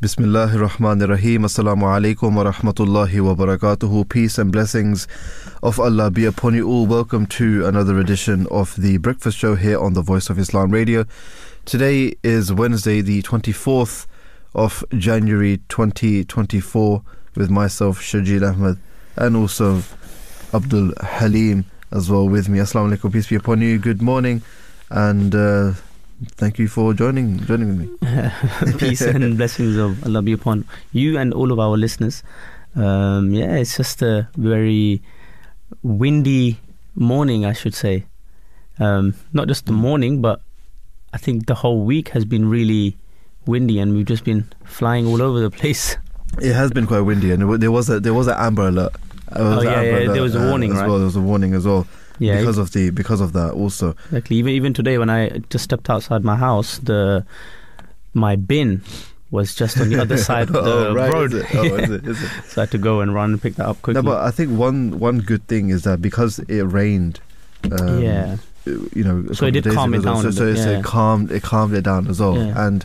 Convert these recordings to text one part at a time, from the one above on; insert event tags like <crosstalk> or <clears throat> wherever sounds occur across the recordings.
Bismillahir Rahmanir Rahim. Assalamu alaikum wa rahmatullahi wa barakatuhu. Peace and blessings of Allah be upon you all. Welcome to another edition of the Breakfast Show here on the Voice of Islam Radio. Today is Wednesday, the 24th of January 2024, with myself, Shajid Ahmed, and also Abdul Haleem as well with me. Assalamu alaikum. Peace be upon you. Good morning. And uh, thank you for joining joining with me. <laughs> Peace and <laughs> blessings of Allah be upon you and all of our listeners. Um, yeah, it's just a very windy morning, I should say. Um, not just the morning, but I think the whole week has been really windy, and we've just been flying all over the place. It has been quite windy, and there was a there was an amber alert. oh yeah, yeah there was a warning, uh, right? Well, there was a warning as well yeah, because of the because of that also. Exactly. Even even today when I just stepped outside my house, the my bin was just on the other <laughs> side of the oh, right. road. Is oh, is it? Is <laughs> it? so I had to go and run and pick that up quickly. No, but I think one one good thing is that because it rained. Um, yeah. You know, so it did calm it down. So, so, bit, yeah. so, it calmed it calmed it down as well, yeah. and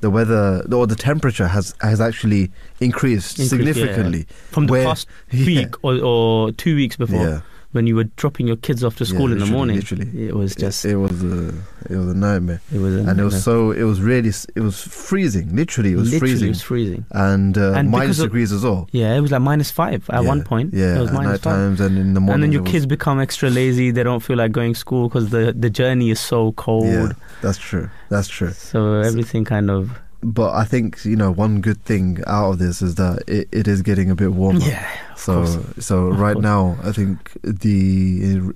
the weather or the temperature has has actually increased, Increased, significantly yeah. from the where, past <laughs> week or, or two weeks before Yeah. When you were dropping your kids off to school Yeah, in the morning. literally. It was just it, it was a it was a nightmare, it was and it was so it was really it was freezing. Literally, it was literally freezing, it was freezing. and, uh, And minus of- degrees as well. Yeah, it was like minus five at Yeah, one point. yeah, it was at minus night five. times and in the morning. and then your kids become extra lazy. They don't feel like going to school because the the journey is so cold. Yeah, that's true. That's true. So everything kind of But I think you know one good thing out of this is that it, it is getting a bit warmer. yeah. So course. so Of right course. now I think the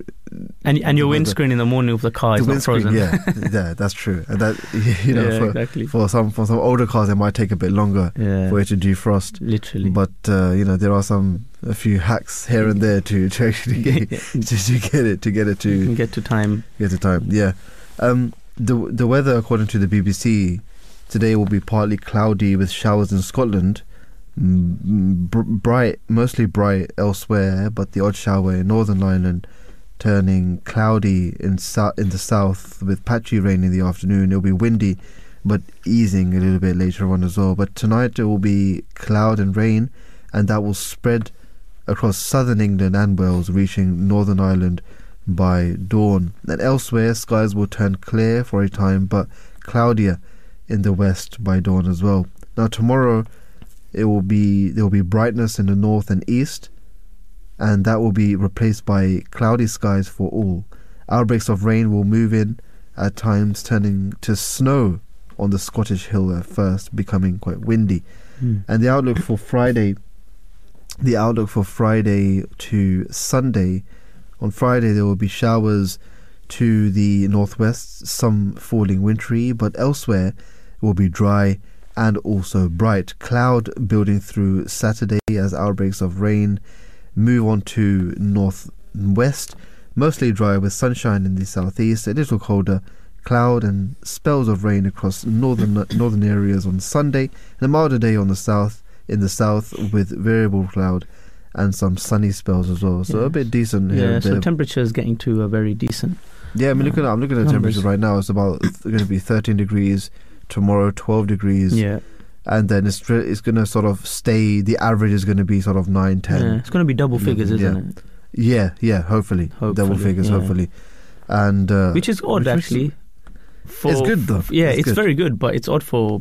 And and your windscreen in the morning of the car the is not frozen. yeah, <laughs> yeah, that's true. And that <laughs> you know yeah, for, exactly. for some for some older cars it might take a bit longer yeah, for it to defrost. literally. But uh, you know there are some a few hacks here and there to, to actually <laughs> get, to, to get it to get it to get to time. get to time. Yeah. Um, the the weather according to the BBC today will be partly cloudy with showers in Scotland. Br- bright, mostly bright elsewhere, but the odd shower in Northern Ireland, turning cloudy in in the south with patchy rain in the afternoon. It'll be windy, but easing a little bit later on as well. But tonight it will be cloud and rain, and that will spread across southern England and Wales, reaching Northern Ireland by dawn. And elsewhere, skies will turn clear for a time, but cloudier in the west by dawn as well. Now tomorrow, it will be there will be brightness in the north and east, and that will be replaced by cloudy skies for all. Outbreaks of rain will move in at times, turning to snow on the Scottish hill at first, becoming quite windy. Mm. And the outlook for Friday, the outlook for Friday to Sunday. On Friday, there will be showers to the northwest, some falling wintry, but elsewhere it will be dry and also bright. Cloud building through Saturday as outbreaks of rain move on to northwest. Mostly dry with sunshine in the southeast, a little colder. Cloud and spells of rain across northern <coughs> northern areas on Sunday, and a milder day on the south in the south with variable cloud and some sunny spells as well. So Yeah. a bit decent here. Yeah, and so temperature is getting to a very decent. yeah, I mean, looking at, I'm looking at the Numbers. temperature right now. It's about going to be 13 degrees tomorrow, 12 degrees, Yeah, and then it's it's going to sort of stay. The average is going to be sort of 9, 10. yeah. It's going to be double figures, Yeah. isn't it? Yeah, yeah, hopefully. Double figures, yeah. hopefully. And uh, Which is odd, which actually. For, It's good, though. Yeah, It's it's, good. very good, but it's odd for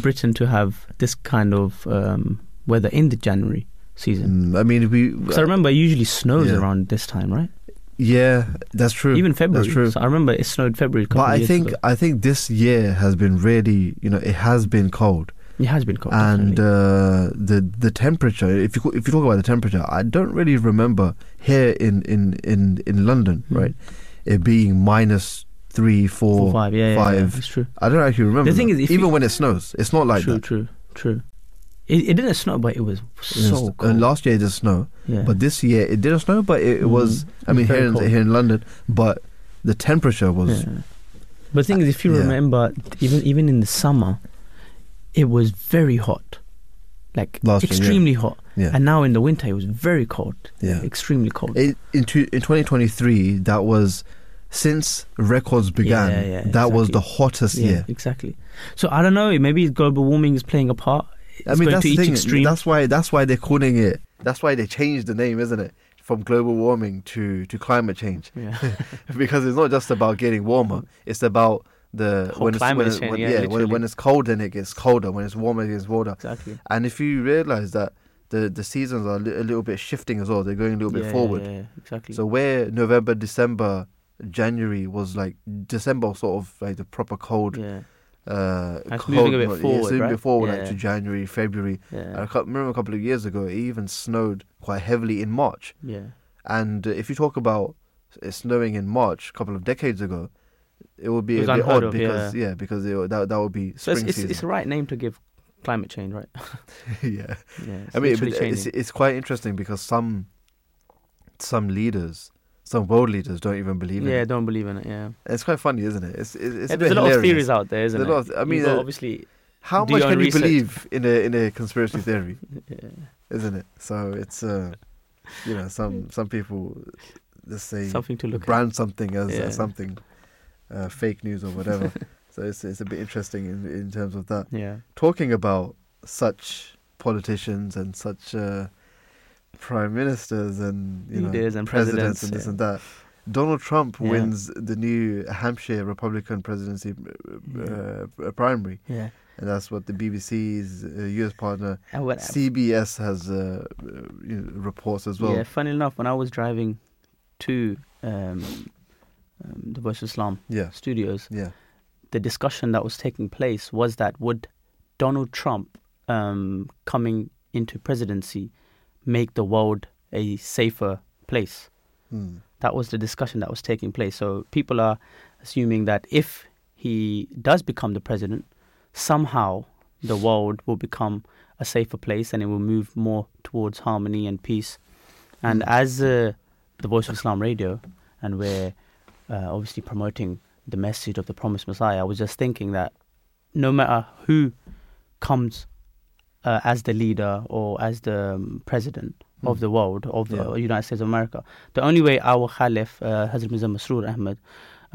Britain to have this kind of um, weather in the January season. mm, I mean, we. Because I remember it usually snows Yeah. around this time, right? Yeah, that's true. Even February. That's true. So I remember it snowed February. But I think ago. I think this year has been really, you know, it has been cold, it has been cold. and uh, the the temperature. If you if you talk about the temperature, I don't really remember here in in in in London, Hmm. right, it being minus three, four, Four, five, yeah, yeah, yeah, five. that's true. I don't actually remember. The thing that. is, even you- when it snows, it's not like true, that. true, true. It, it didn't snow, but it was so uh, cold. last year it did snow, yeah. but this year it didn't snow. But it, it Mhm. was. I mean, here in, here in London, but the temperature was. Yeah. But the thing is, if you Yeah. remember, even even in the summer, it was very hot, like Last year, yeah. extremely hot. Yeah. And now in the winter, it was very cold, Yeah. extremely cold. It, in, two, in 2023, that was since records began. Yeah, yeah, that was the hottest yeah, year. exactly. So I don't know. Maybe global warming is playing a part I mean, that's to the each thing. extreme. That's why. That's why they're calling it. That's why they changed the name, isn't it? From global warming to to climate change, yeah. <laughs> because it's not just about getting warmer. It's about the Whole when it's, when, it- when, yeah, yeah, when, when it's cold, then it gets colder. When it's warmer, it gets warmer. exactly. And if you realize that the the seasons are a, li- a little bit shifting as well, they're going a little bit Yeah, yeah, forward. Yeah, yeah, exactly. So where November, December, January was like December, sort of like the proper cold. yeah, Uh, And cold moving a bit forward, yeah, it's moving right? forward, like to January, February. I yeah, can't remember a couple of years ago, it even snowed quite heavily in March. yeah. And uh, if you talk about it snowing in March a couple of decades ago, it would be It a bit odd of, because yeah. yeah, because it, that that would be So spring it's, it's, season. it's the right name to give climate change, right? <laughs> <laughs> yeah, Yeah. I mean, it's it's quite interesting because some some leaders, some world leaders, don't even believe in yeah, it. Yeah, don't believe in it. Yeah, It's quite funny, isn't it? It's it's, it's Yeah, a there's a lot hilarious. of theories out there, isn't There's it? a lot of- I mean, uh, obviously, How much can you research. believe in a in a conspiracy <laughs> theory, yeah, isn't it? So it's uh, you know, some some people just say something to look at. brand something as, Yeah. as something uh, fake news or whatever. <laughs> so it's it's a bit interesting in in terms of that. Yeah, Talking about such politicians and such uh, prime ministers and you know Leaders and presidents presidents, and this yeah. and that. Donald Trump Yeah. wins the new Hampshire Republican presidency uh, uh, primary, yeah. and that's what the BBC's uh, US partner when, CBS has uh, uh, you know, reports as well. yeah, funny enough, when I was driving to um, um, the Voice of Islam yeah, studios, yeah, the discussion that was taking place was that would Donald Trump um, coming into presidency make the world a safer place? Mm. That was the discussion that was taking place. So people are assuming that if he does become the president, somehow the world will become a safer place and it will move more towards harmony and peace. And Mm. as uh, the Voice of Islam radio, and we're uh, obviously promoting the message of the promised Messiah, I was just thinking that no matter who comes uh, as the leader or as the um, president of Mm. the world, of the Yeah. United States of America, the only way our Khalif, uh, Hazrat Mirza Masroor Ahmad,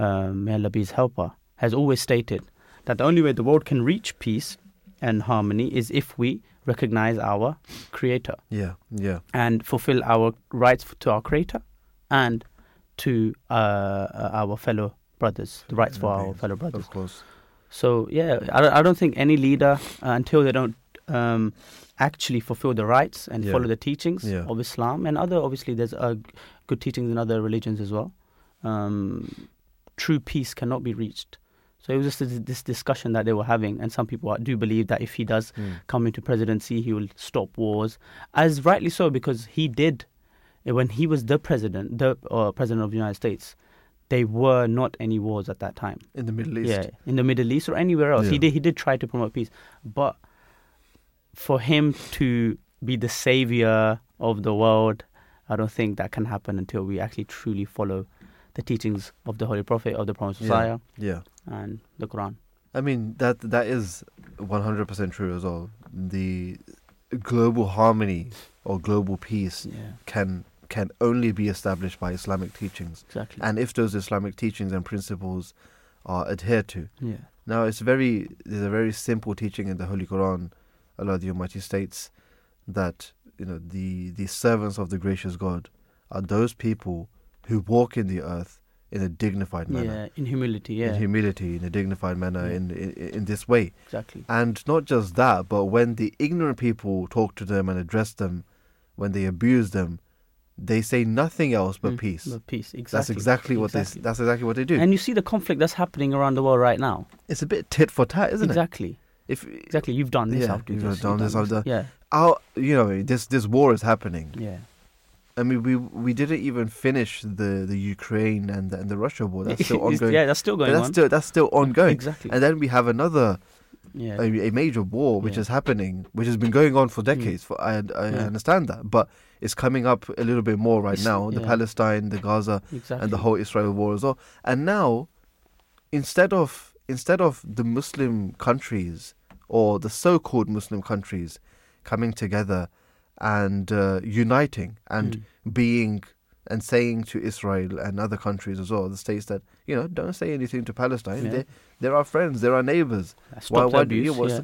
um, may Allah be his helper, has always stated that the only way the world can reach peace and harmony is if we recognize our Creator yeah, yeah, and fulfill our rights to our Creator and to uh, uh, our fellow brothers, the rights for our fellow brothers. of course. So yeah, I, don't- I don't think any leader uh, until they don't um, actually fulfill the rights and Yeah. follow the teachings Yeah. of Islam and other obviously there's uh, good teachings in other religions as well. Um, true peace cannot be reached. So it was just this, this discussion that they were having, and some people do believe that if he does Mm. come into presidency, he will stop wars, as rightly so because he did uh, when he was the president, the uh, president of the United States. There were not any wars at that time. In the Middle East. Yeah, in the Middle East or anywhere else. He did he did try to promote peace, but for him to be the savior of the world, I don't think that can happen until we actually truly follow the teachings of the Holy Prophet of the Promised Yeah. Messiah yeah. and the Quran. I mean that that is one hundred percent true as well. The global harmony or global peace Yeah, can can only be established by Islamic teachings, exactly. and if those Islamic teachings and principles are adhered to. yeah, Now, it's very there's a very simple teaching in the Holy Quran. Allah the Almighty states that you know the the servants of the gracious God are those people who walk in the earth in a dignified manner, yeah, in humility. Yeah, in humility, in a dignified manner, Yeah. in, in in this way. exactly. And not just that, but when the ignorant people talk to them and address them, when they abuse them, they say nothing else but Mm, peace. but peace. Exactly. That's exactly what exactly. they. That's exactly what they do. And you see the conflict that's happening around the world right now. it's a bit tit for tat, isn't it? exactly. it? If Exactly. You've done this. Yeah, I'll do you've this. done this, I'll do- Yeah. our, you know, this this war is happening. Yeah. I mean, we we didn't even finish the, the Ukraine and the, and the Russia war. That's still <laughs> ongoing. yeah, that's still But going that's on. still that's still ongoing. Exactly. And then we have another yeah. a, a major war which Yeah. is happening, which has been going on for mm. decades. For I I Yeah. understand that, but it's coming up a little bit more right It's- now. The. Palestine, the Gaza, exactly. and the whole Israel war as well. And now, instead of instead of the Muslim countries or the so-called Muslim countries coming together and uh, uniting and Mm. being and saying to Israel and other countries as well, the states that you know don't say anything to Palestine. Yeah. They they're our friends, they're our neighbors. Stop the do you- abuse. what's yeah.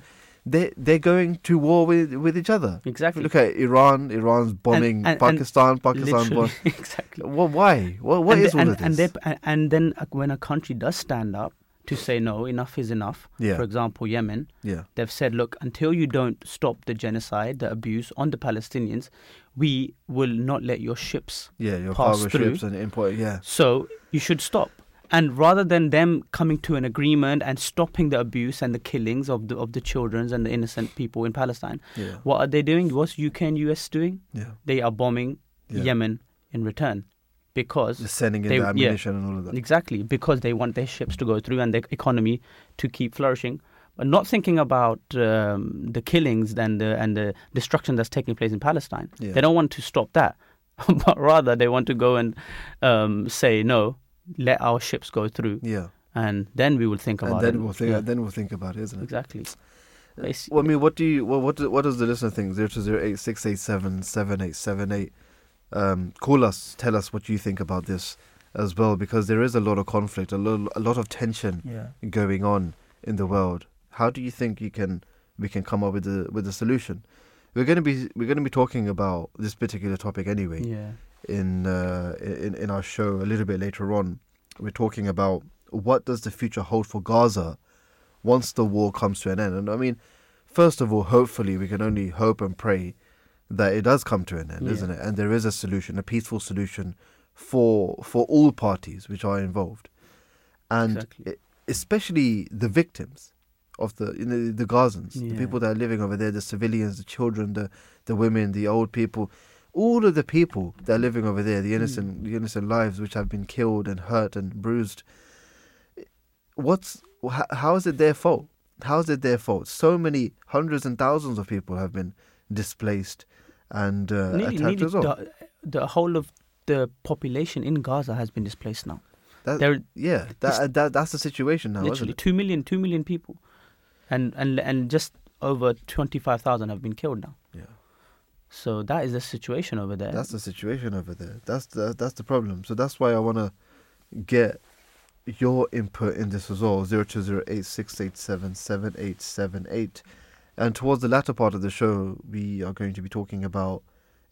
they they're going to war with with each other. Exactly. Look at Iran. Iran's bombing and- and Pakistan. Pakistan <laughs> Literally, bomb. exactly. Well, why? Well, what and is all and, of this? and, they, and- and then uh, when a country does stand up to say no, enough is enough. Yeah. For example, Yemen, yeah, they've said, look, until you don't stop the genocide, the abuse on the Palestinians, we will not let your ships. yeah, your pass cargo through. ships and import. Yeah, So you should stop. And rather than them coming to an agreement and stopping the abuse and the killings of the of the children and the innocent people in Palestine, yeah, what are they doing? What's UK and US doing? yeah. They are bombing Yeah. Yemen in return because Just sending in They- the yeah. and all of that. Exactly, because they want their ships to go through and their economy to keep flourishing, but not thinking about um, the killings and the and the destruction that's taking place in Palestine. Yeah. They don't want to stop that, <laughs> but rather they want to go and um, say no, let our ships go through, Yeah, and then we will think and about then it. we'll think. Yeah, Then we'll think about it, isn't it? exactly. Well, I mean, what do you? Well, what do, what does the listener think? Zero two zero eight six eight seven seven eight seven eight. Um, call us. Tell us what you think about this as well, because there is a lot of conflict, a lot, a lot of tension yeah. going on in the world. How do you think you can we can come up with a with a solution? We're going to be we're going to be talking about this particular topic anyway Yeah. in uh, in in our show a little bit later on. We're talking about what does the future hold for Gaza once the war comes to an end. And I mean, first of all, hopefully we can only hope and pray that it does come to an end, Yeah. isn't it? And there is a solution, a peaceful solution for for all parties which are involved, and Exactly. e- especially the victims of the you know, the Gazans, the people that are living over there, the civilians, the children, the the women, the old people, all of the people that are living over there, the hmm. innocent the innocent lives which have been killed and hurt and bruised. What's how, how is it their fault? How is it their fault? So many hundreds and thousands of people have been displaced and uh, Nearly, attacked nearly as well. the, the whole of the population in Gaza has been displaced now. That- There, yeah, that, that that's the situation now, isn't literally it? two million, two million people, and and and just over twenty five thousand have been killed now. Yeah. So that is the situation over there. That's the situation over there. That's the that's the problem. So that's why I want to get your input in this as well. Zero two zero eight six eight seven seven eight seven eight. And towards the latter part of the show, we are going to be talking about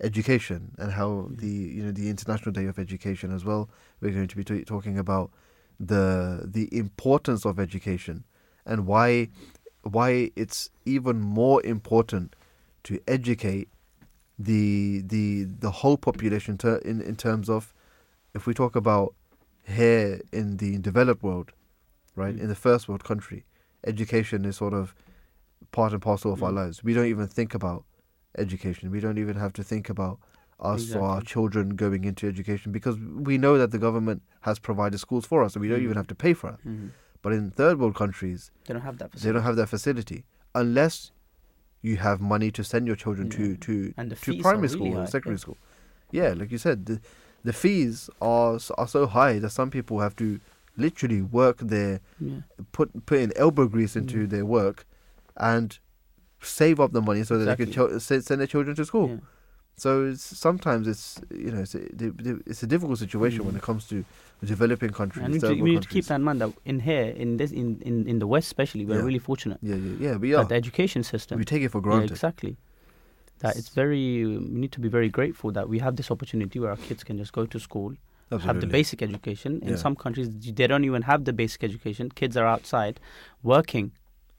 education and how the you know the International Day of Education as well. We're going to be t- talking about the the importance of education and why why it's even more important to educate the the the whole population ter- in in terms of if we talk about here in the developed world, right Mm. in the first world country, education is sort of part and parcel of our Mm. lives. We don't even think about education. We don't even have to think about us or our children going into education because we know that the government has provided schools for us, and we don't even Mm. have to pay for it. Mhm. But in third world countries, They don't have that. they don't have that facility unless you have money to send your children to Yeah. to And to primary really school or high, secondary yeah. school. Yeah, like you said, the the fees are are so high that some people have to literally work their Yeah. put put in elbow grease into Mm. their work and save up the money so that they can Exactly. cho- send, their children to school. Yeah. So it's, sometimes it's you know it's a, it's a difficult situation when Mm. it comes to developing countries. And we, third we need to keep that in mind that in here, in this, in, in, in the West especially, we're Yeah. really fortunate Yeah, yeah, yeah. We are. the education system. We take it for yeah, granted. exactly. That it's very. We need to be very grateful that we have this opportunity where our kids can just go to school, have the basic education. In Yeah. some countries, they don't even have the basic education. Kids are outside working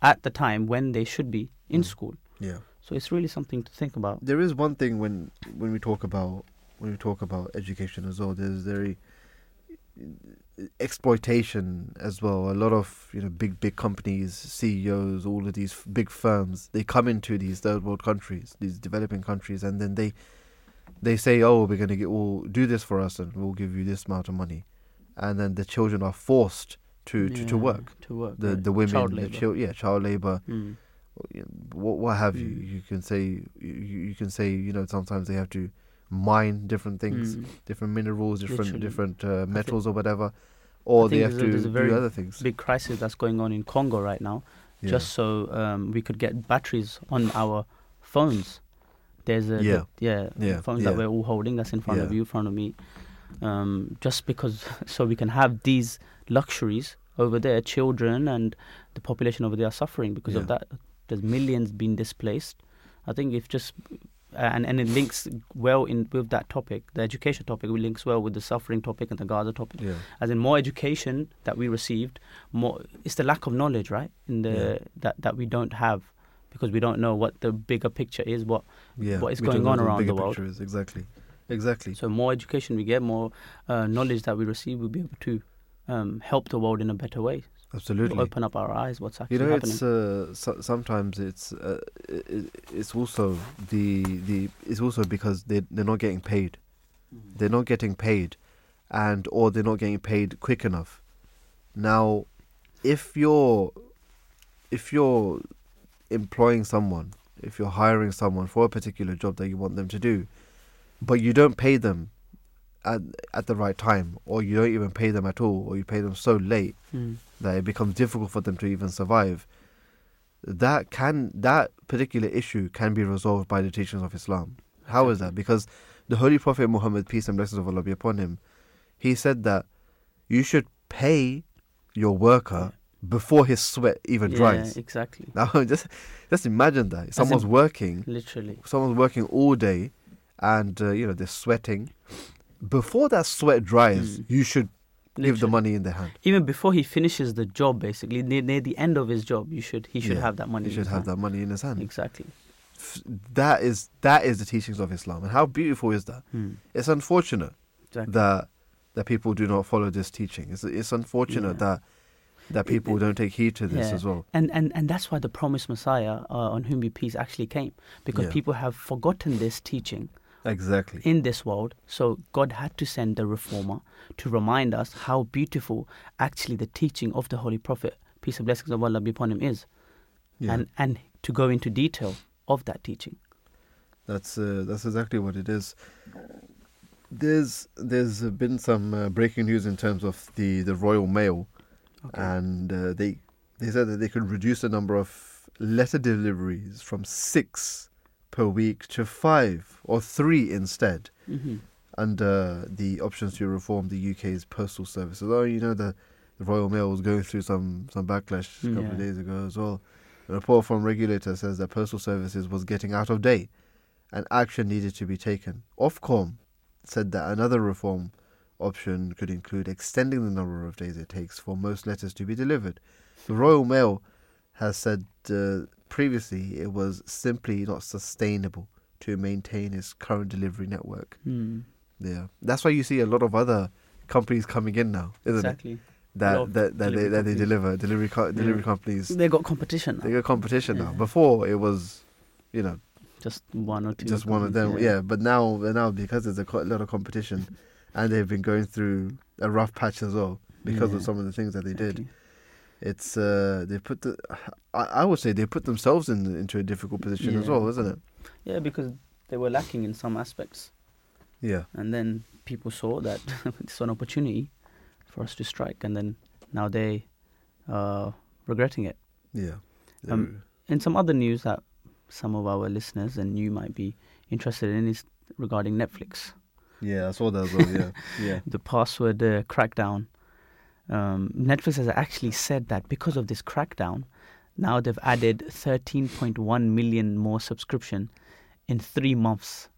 at the time when they should be in Mm. school. Yeah. So it's really something to think about. there is one thing when when we talk about when we talk about education as well there's very exploitation as well a lot of you know big big companies CEOs all of these big firms they come into these third world countries these developing countries and then they they say oh we're going to get we'll do this for us and we'll give you this amount of money and then the children are forced to to, to work To work. the yeah. the women Child the labour. chil- yeah child labor Mm. what what have you Mm. you can say you, you can say you know sometimes they have to mine different things Mm. different minerals different Literally. different uh, metals or whatever or they have there's to there's a very do other things Big crisis that's going on in Congo right now. yeah. just so um, we could get batteries on our phones. There's a Yeah. yeah, Yeah, phones yeah. that we're all holding. That's in front of you, in front of me. Um, just because, <laughs> so we can have these luxuries over there. Children and the population over there are suffering because of that. There's millions being displaced. I think if just and and it links well in with that topic, the education topic. It links well with the suffering topic and the Gaza topic. Yeah. As in more education that we received, more it's the lack of knowledge, right? In the Yeah. that that we don't have because we don't know what the bigger picture is. What Yeah. What is going on around bigger the world. is. Exactly. Exactly. so more education we get, more uh, knowledge that we receive, we'll be able to um, help the world in a better way. Absolutely. Open up our eyes. What's actually happening? You know, happening? it's uh, so, sometimes it's uh, it, it's also the the it's also because they they're not getting paid. They're not getting paid, and or they're not getting paid quick enough. Now, if you're if you're employing someone, if you're hiring someone for a particular job that you want them to do, but you don't pay them at at the right time, or you don't even pay them at all, or you pay them so late Mm. that it becomes difficult for them to even survive. That can that particular issue can be resolved by the teachings of Islam. How is that? Because the Holy Prophet Muhammad, peace and blessings of Allah be upon him, he said that you should pay your worker before his sweat even yeah, dries. exactly. Now <laughs> just just imagine that in- someone's working, Literally. someone's working all day, and uh, you know they're sweating. Before that sweat dries, Mm. you should give the money in their hand. Even before he finishes the job, basically near, near the end of his job, you should he should Yeah, have that money. He in should his have hand. that money in his hand. Exactly. F- That is that is the teachings of Islam, and how beautiful is that? Hmm. It's unfortunate Exactly. that that people do not follow this teaching. It's it's unfortunate Yeah. that that people don't take heed to this yeah. as well. And, and and that's why the promised Messiah, uh, on whom be peace, actually came because Yeah. people have forgotten this teaching Exactly. in this world. So God had to send the reformer to remind us how beautiful actually the teaching of the Holy Prophet, peace and blessings of Allah be upon him, is, Yeah. and and to go into detail of that teaching. That's uh, that's exactly what it is. There's there's been some uh, breaking news in terms of the, the Royal Mail, and uh, they they said that they could reduce the number of letter deliveries from six per week to five or three instead. hmm under the options to reform the UK's postal service. Although you know the, the Royal Mail was going through some some backlash a couple of days ago as well. A report from regulator says that postal services was getting out of date, and action needed to be taken. Ofcom said that another reform option could include extending the number of days it takes for most letters to be delivered. The Royal Mail has said uh, previously it was simply not sustainable to maintain its current delivery network. Hmm. Yeah, that's why you see a lot of other companies coming in now, isn't it? Exactly. A That that, that they that they deliver delivery co- delivery companies. They got competition now. They got competition now. Before it was, you know, just one or two. just one of them. companies, Yeah, but now now because there's a co- lot of competition, <laughs> and they've been going through a rough patch as well because Yeah. of some of the things that they did. It's uh they put the I, I would say they put themselves in into a difficult position as well, isn't it? Yeah, because they were lacking in some aspects, Yeah. and then people saw that <laughs> it's an opportunity for us to strike, and then now they are regretting it. Yeah. Um, In some other news that some of our listeners and you might be interested in is regarding Netflix. yeah, I saw that as well. Yeah. <laughs> yeah. the password uh, crackdown. Um, Netflix has actually said that because of this crackdown, now they've added 13.1 million more subscription in three months.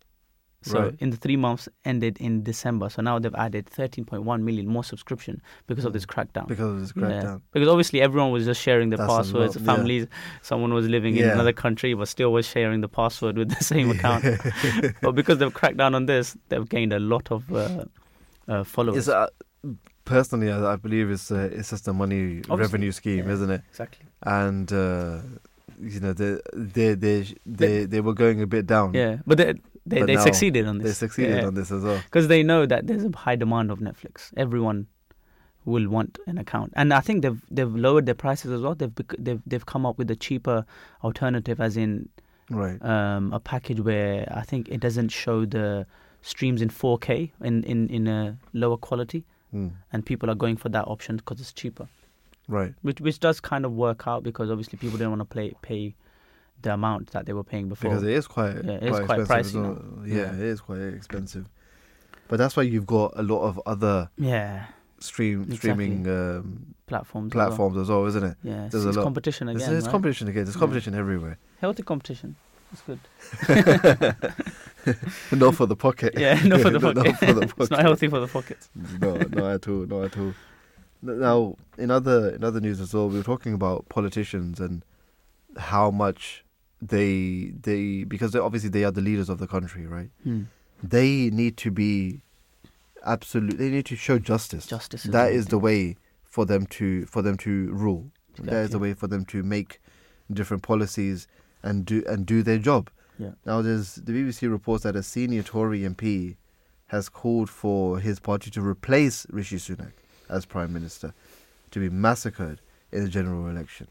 So Right. in the three months ended in December, so now they've added 13.1 million more subscription because of this crackdown. Because of this Yeah. crackdown. Because obviously everyone was just sharing the That's passwords. lot, yeah. Families, someone was living in another country but still was sharing the password with the same account. <laughs> but because they've cracked down on this, they've gained a lot of uh, uh, followers. It's, uh, personally, I, I believe it's uh, it's just a money Obviously, revenue scheme, yeah. isn't it? exactly. And uh, you know, they they they they they were going a bit down. Yeah, but they they, But they succeeded on this. they succeeded on this as well. because they know that there's a high demand of Netflix. Everyone will want an account, and I think they've they've lowered their prices as well. They've bec- they've they've come up with a cheaper alternative, as in Right. um, a package where I think it doesn't show the streams in 4K in in in a lower quality, Mm. and people are going for that option because it's cheaper. Right. Which which does kind of work out because obviously people didn't want to play pay the amount that they were paying before. Because it is quite Yeah, it is quite, quite expensive. pricey. Yeah, Yeah. it is quite expensive. But that's why you've got a lot of other yeah, stream Exactly. streaming um, Platforms. as well. platforms as well, isn't it? Yeah, it's, There's a lot. competition again. There's, right? competition again. There's Yeah. competition everywhere. Healthy competition. It's good. <laughs> <laughs> <laughs> not for the pocket. Yeah, not for the <laughs> pocket. not for the it's not healthy for the pockets. no, not at all, not at all. Now, in other in other news as well, we were talking about politicians and how much they they because they, obviously they are the leaders of the country, right? Hmm. They need to be absolute. They need to show justice. Justice. Is That the way for them to for them to rule. That is the way for them to make different policies and do and do their job. Yeah. Now, there's the BBC reports that a senior Tory MP has called for his party to replace Rishi Sunak as prime minister, to be massacred in the general election.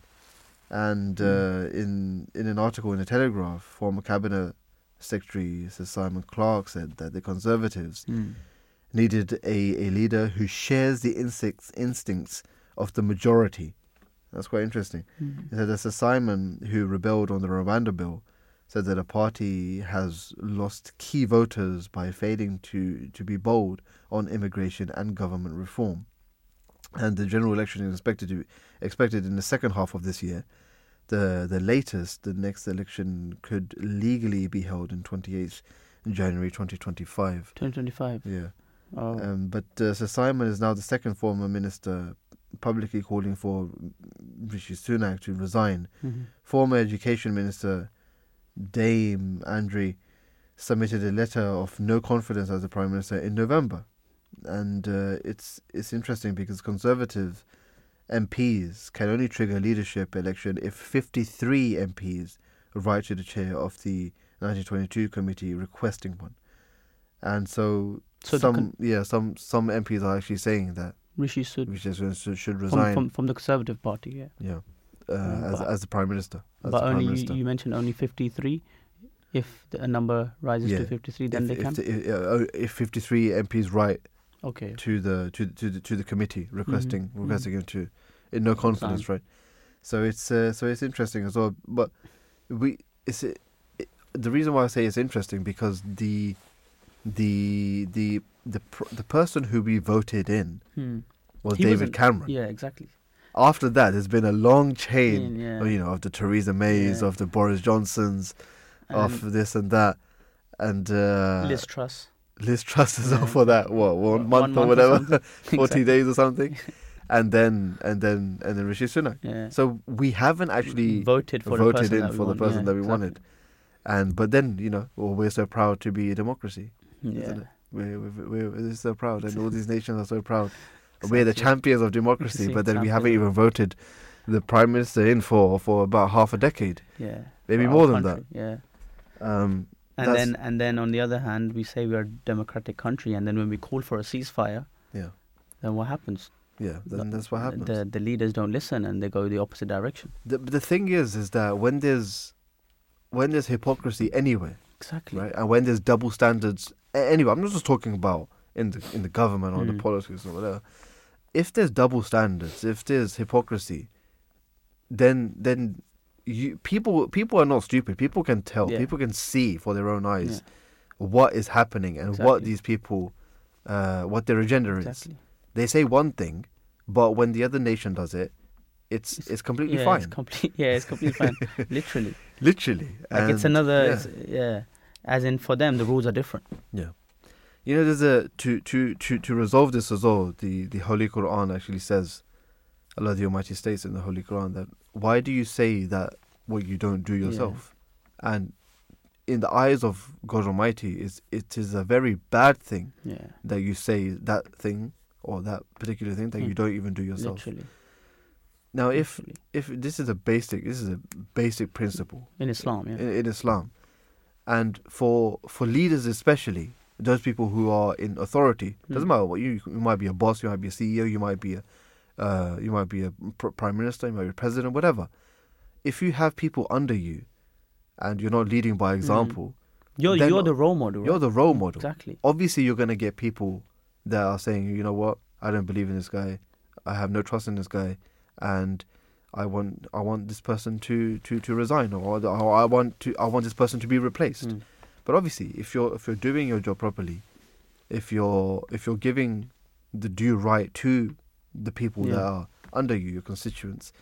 And uh, in in an article in the Telegraph, former cabinet secretary Sir Simon Clarke said that the Conservatives Hmm. needed a, a leader who shares the instincts instincts of the majority. That's quite interesting. Hmm. He said that Sir Simon, who rebelled on the Rwanda bill, said that a party has lost key voters by failing to, to be bold on immigration and government reform. And the general election is expected to expected in the second half of this year. The the latest, the next election could legally be held in 28th January 2025. 2025. Yeah. Oh. Um, but uh, Sir Simon is now the second former minister publicly calling for Rishi Sunak to resign. Mhm. Former Education Minister Dame Andrea submitted a letter of no confidence as the Prime Minister in November. And uh, it's it's interesting because Conservative MPs can only trigger a leadership election if 53 MPs write to the chair of the 1922 committee requesting one. And so, So some con- yeah some some MPs are actually saying that Rishi should Rishi should resign. from from the Conservative Party. Yeah. yeah, uh, Mm, as as the prime minister. But only you, you mentioned only 53. If the, a number rises Yeah. to 53, then if, they if, can. the, if, uh, if 53 MPs write okay. to the to to the, to the committee requesting Mhm. requesting him to in no confidence, right? So it's uh, so it's interesting as well. But we it's it, the reason why I say it's interesting because the the the the pr- the person who we voted in Hmm. was He David Cameron. Yeah, exactly. After that, there's been a long chain, Yeah. of, you know, of the Theresa Mays, Yeah. of the Boris Johnsons, And of this and that, and uh, Liz Truss. Liz Truss is Yeah. up for that. What one, One month, month or or whatever, something. <laughs> forty Exactly. days or something, <laughs> and then and then and then Rishi Sunak. Yeah. So we haven't actually voted for the voted person in that we for the want. person that we exactly. wanted, and but then you know well, we're so proud to be a democracy. Yeah. isn't? We're, we're, we're so proud, and all these nations are so proud. We're the champions of <laughs> democracy, but then we haven't even voted the prime minister in for for about half a decade, Yeah. maybe for more than country, Yeah. that. Um, And then and then on the other hand, we say we are a democratic country, and then when we call for a ceasefire, yeah, then what happens? yeah. Then The- that's what happens. The the leaders don't listen, and they go the opposite direction. the the thing is, is that when there's when there's hypocrisy anywhere, Exactly. right, and when there's double standards anyway, I'm not just talking about in the in the government or the Mm. politics or whatever. If there's double standards, if there's hypocrisy, then then you people people are not stupid. People can tell. Yeah. People can see for their own eyes Yeah. what is happening and what these people, uh, what their agenda is. Exactly. They say one thing, but when the other nation does it, it's it's, It's- completely yeah, fine. It's complete. Yeah, it's completely fine. <laughs> Literally. Literally, Like it's another. It's, yeah. As in, for them, the rules are different. Yeah. You know, there's a to to to to resolve this as well. The the Holy Quran actually says, Allah the Almighty states in the Holy Quran that why do you say that what you don't do yourself? And in the eyes of God Almighty, is it is a very bad thing Yeah. that you say that thing or that particular thing that you Mm. don't even do yourself. Literally. Now, if literally. if this is a basic, this is a basic principle in Islam, yeah. in, in Islam, and for for leaders especially, those people who are in authority, doesn't Mm. matter what you you might be a boss, you might be a CEO, you might be a uh, you might be a pr- prime minister, you might be a president, whatever. If you have people under you, and you're not leading by example, You're you're the role model. you're the role model. Exactly. Obviously, you're gonna get people that are saying, you know what, I don't believe in this guy, I have no trust in this guy, and I want I want this person to to to resign, or, or I want to I want this person to be replaced. Mm. But obviously, if you're if you're doing your job properly, if you're if you're giving the due right to the people that are under you, your constituents,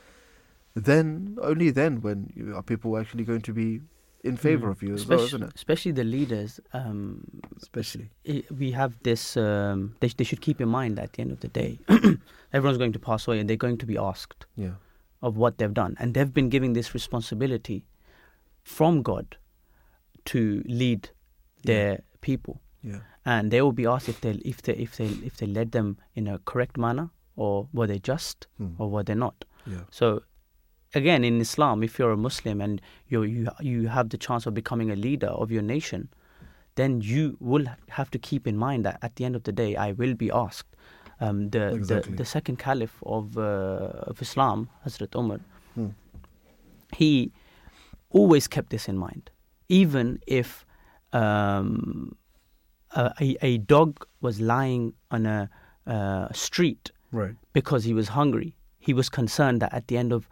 then only then when you, are people actually going to be in favor Mm. of you as well, especially, isn't it? especially the leaders. Um, Especially. we have this. Um, they, they should keep in mind that at the end of the day, <clears throat> everyone's going to pass away, and they're going to be asked Yeah. of what they've done, and they've been given this responsibility from God to lead their people, Yeah. and they will be asked if they if they if they if they led them in a correct manner, or were they just, Hmm. or were they not. Yeah. So, again, in Islam, if you're a Muslim and you you you have the chance of becoming a leader of your nation, then you will have to keep in mind that at the end of the day, I will be asked. Um, the, Exactly. the the second caliph of uh, of Islam, Hazrat Umar, Hmm. he always kept this in mind, even if um, a, a, dog was lying on a uh, street Right. because he was hungry. He was concerned that at the end of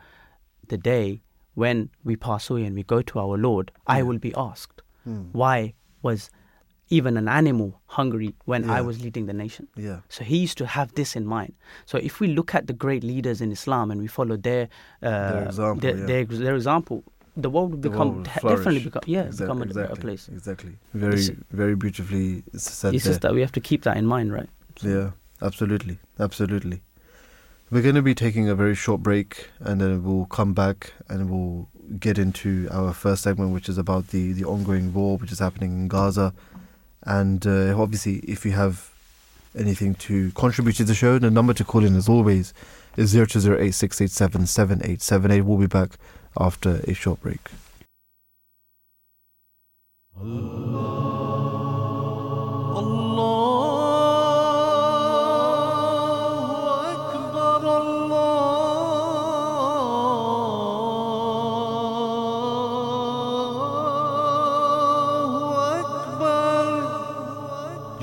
the day, when we pass away and we go to our Lord, I will be asked, Hmm. why was even an animal hungry when I was leading the nation? Yeah. So he used to have this in mind. So if we look at the great leaders in Islam and we follow their uh, Their example, their, yeah. their, their example, the world will become definitely become yeah Exact- become a exactly, better place. Exactly. Very, It's- very beautifully said It's there. just that we have to keep that in mind, right? Yeah, absolutely, absolutely. We're going to be taking a very short break, and then we'll come back and we'll get into our first segment, which is about the the ongoing war which is happening in Gaza. And uh, obviously, if you have anything to contribute to the show, the number to call in, as always, is zero two zero eight six eight seven seven eight seven eight. We'll be back after a short break. Allah, Allah.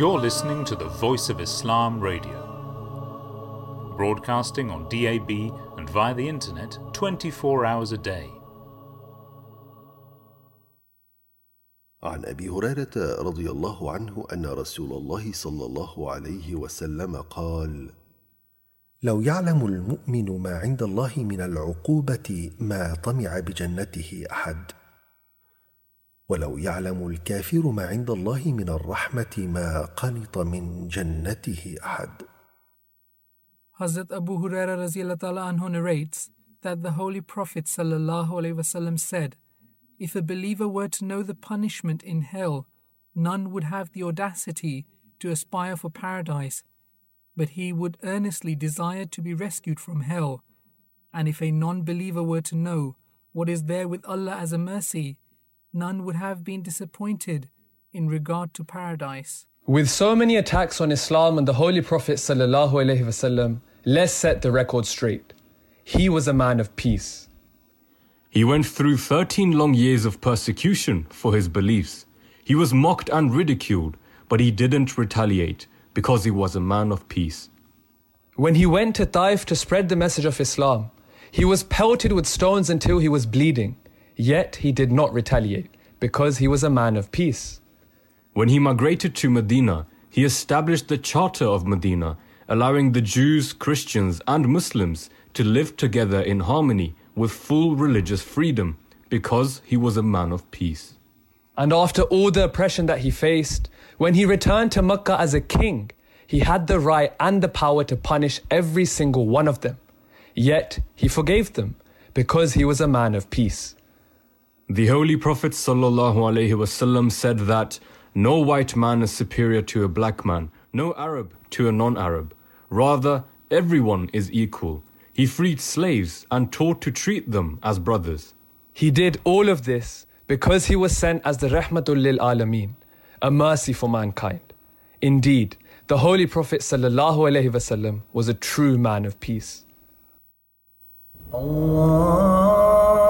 You're listening to the Voice of Islam Radio, broadcasting on DAB and via the internet 24 hours a day. عن أبي هريرة رضي الله عنه أن رسول الله صلى الله عليه وسلم قال لو يعلم المؤمن ما عند الله من العقوبة ما طمع بجنته أحد ولو يعلم الكافر ما عند الله من الرحمة ما قنط من جنته أحد Hazrat Abu Huraira anhu narrates that the Holy Prophet said, If a believer were to know the punishment in hell, none would have the audacity to aspire for paradise, but he would earnestly desire to be rescued from hell. And if a non believer were to know what is there with Allah as a mercy, none would have been disappointed in regard to paradise. With so many attacks on Islam and the Holy Prophet wasallam, let's set the record straight. He was a man of peace. He went through 13 long years of persecution for his beliefs. He was mocked and ridiculed, but he didn't retaliate because he was a man of peace. When he went to Taif to spread the message of Islam, he was pelted with stones until he was bleeding. Yet he did not retaliate because he was a man of peace. When he migrated to Medina, he established the Charter of Medina, allowing the Jews, Christians, and Muslims to live together in harmony with full religious freedom because he was a man of peace. And after all the oppression that he faced, when he returned to Mecca as a king, he had the right and the power to punish every single one of them. Yet he forgave them because he was a man of peace. The Holy Prophet ﷺ said that no white man is superior to a black man, no Arab to a non Arab. Rather, everyone is equal. He freed slaves and taught to treat them as brothers. He did all of this because he was sent as the Rahmatul Lil Alameen, a mercy for mankind. Indeed, the Holy Prophet ﷺ was a true man of peace. Allah.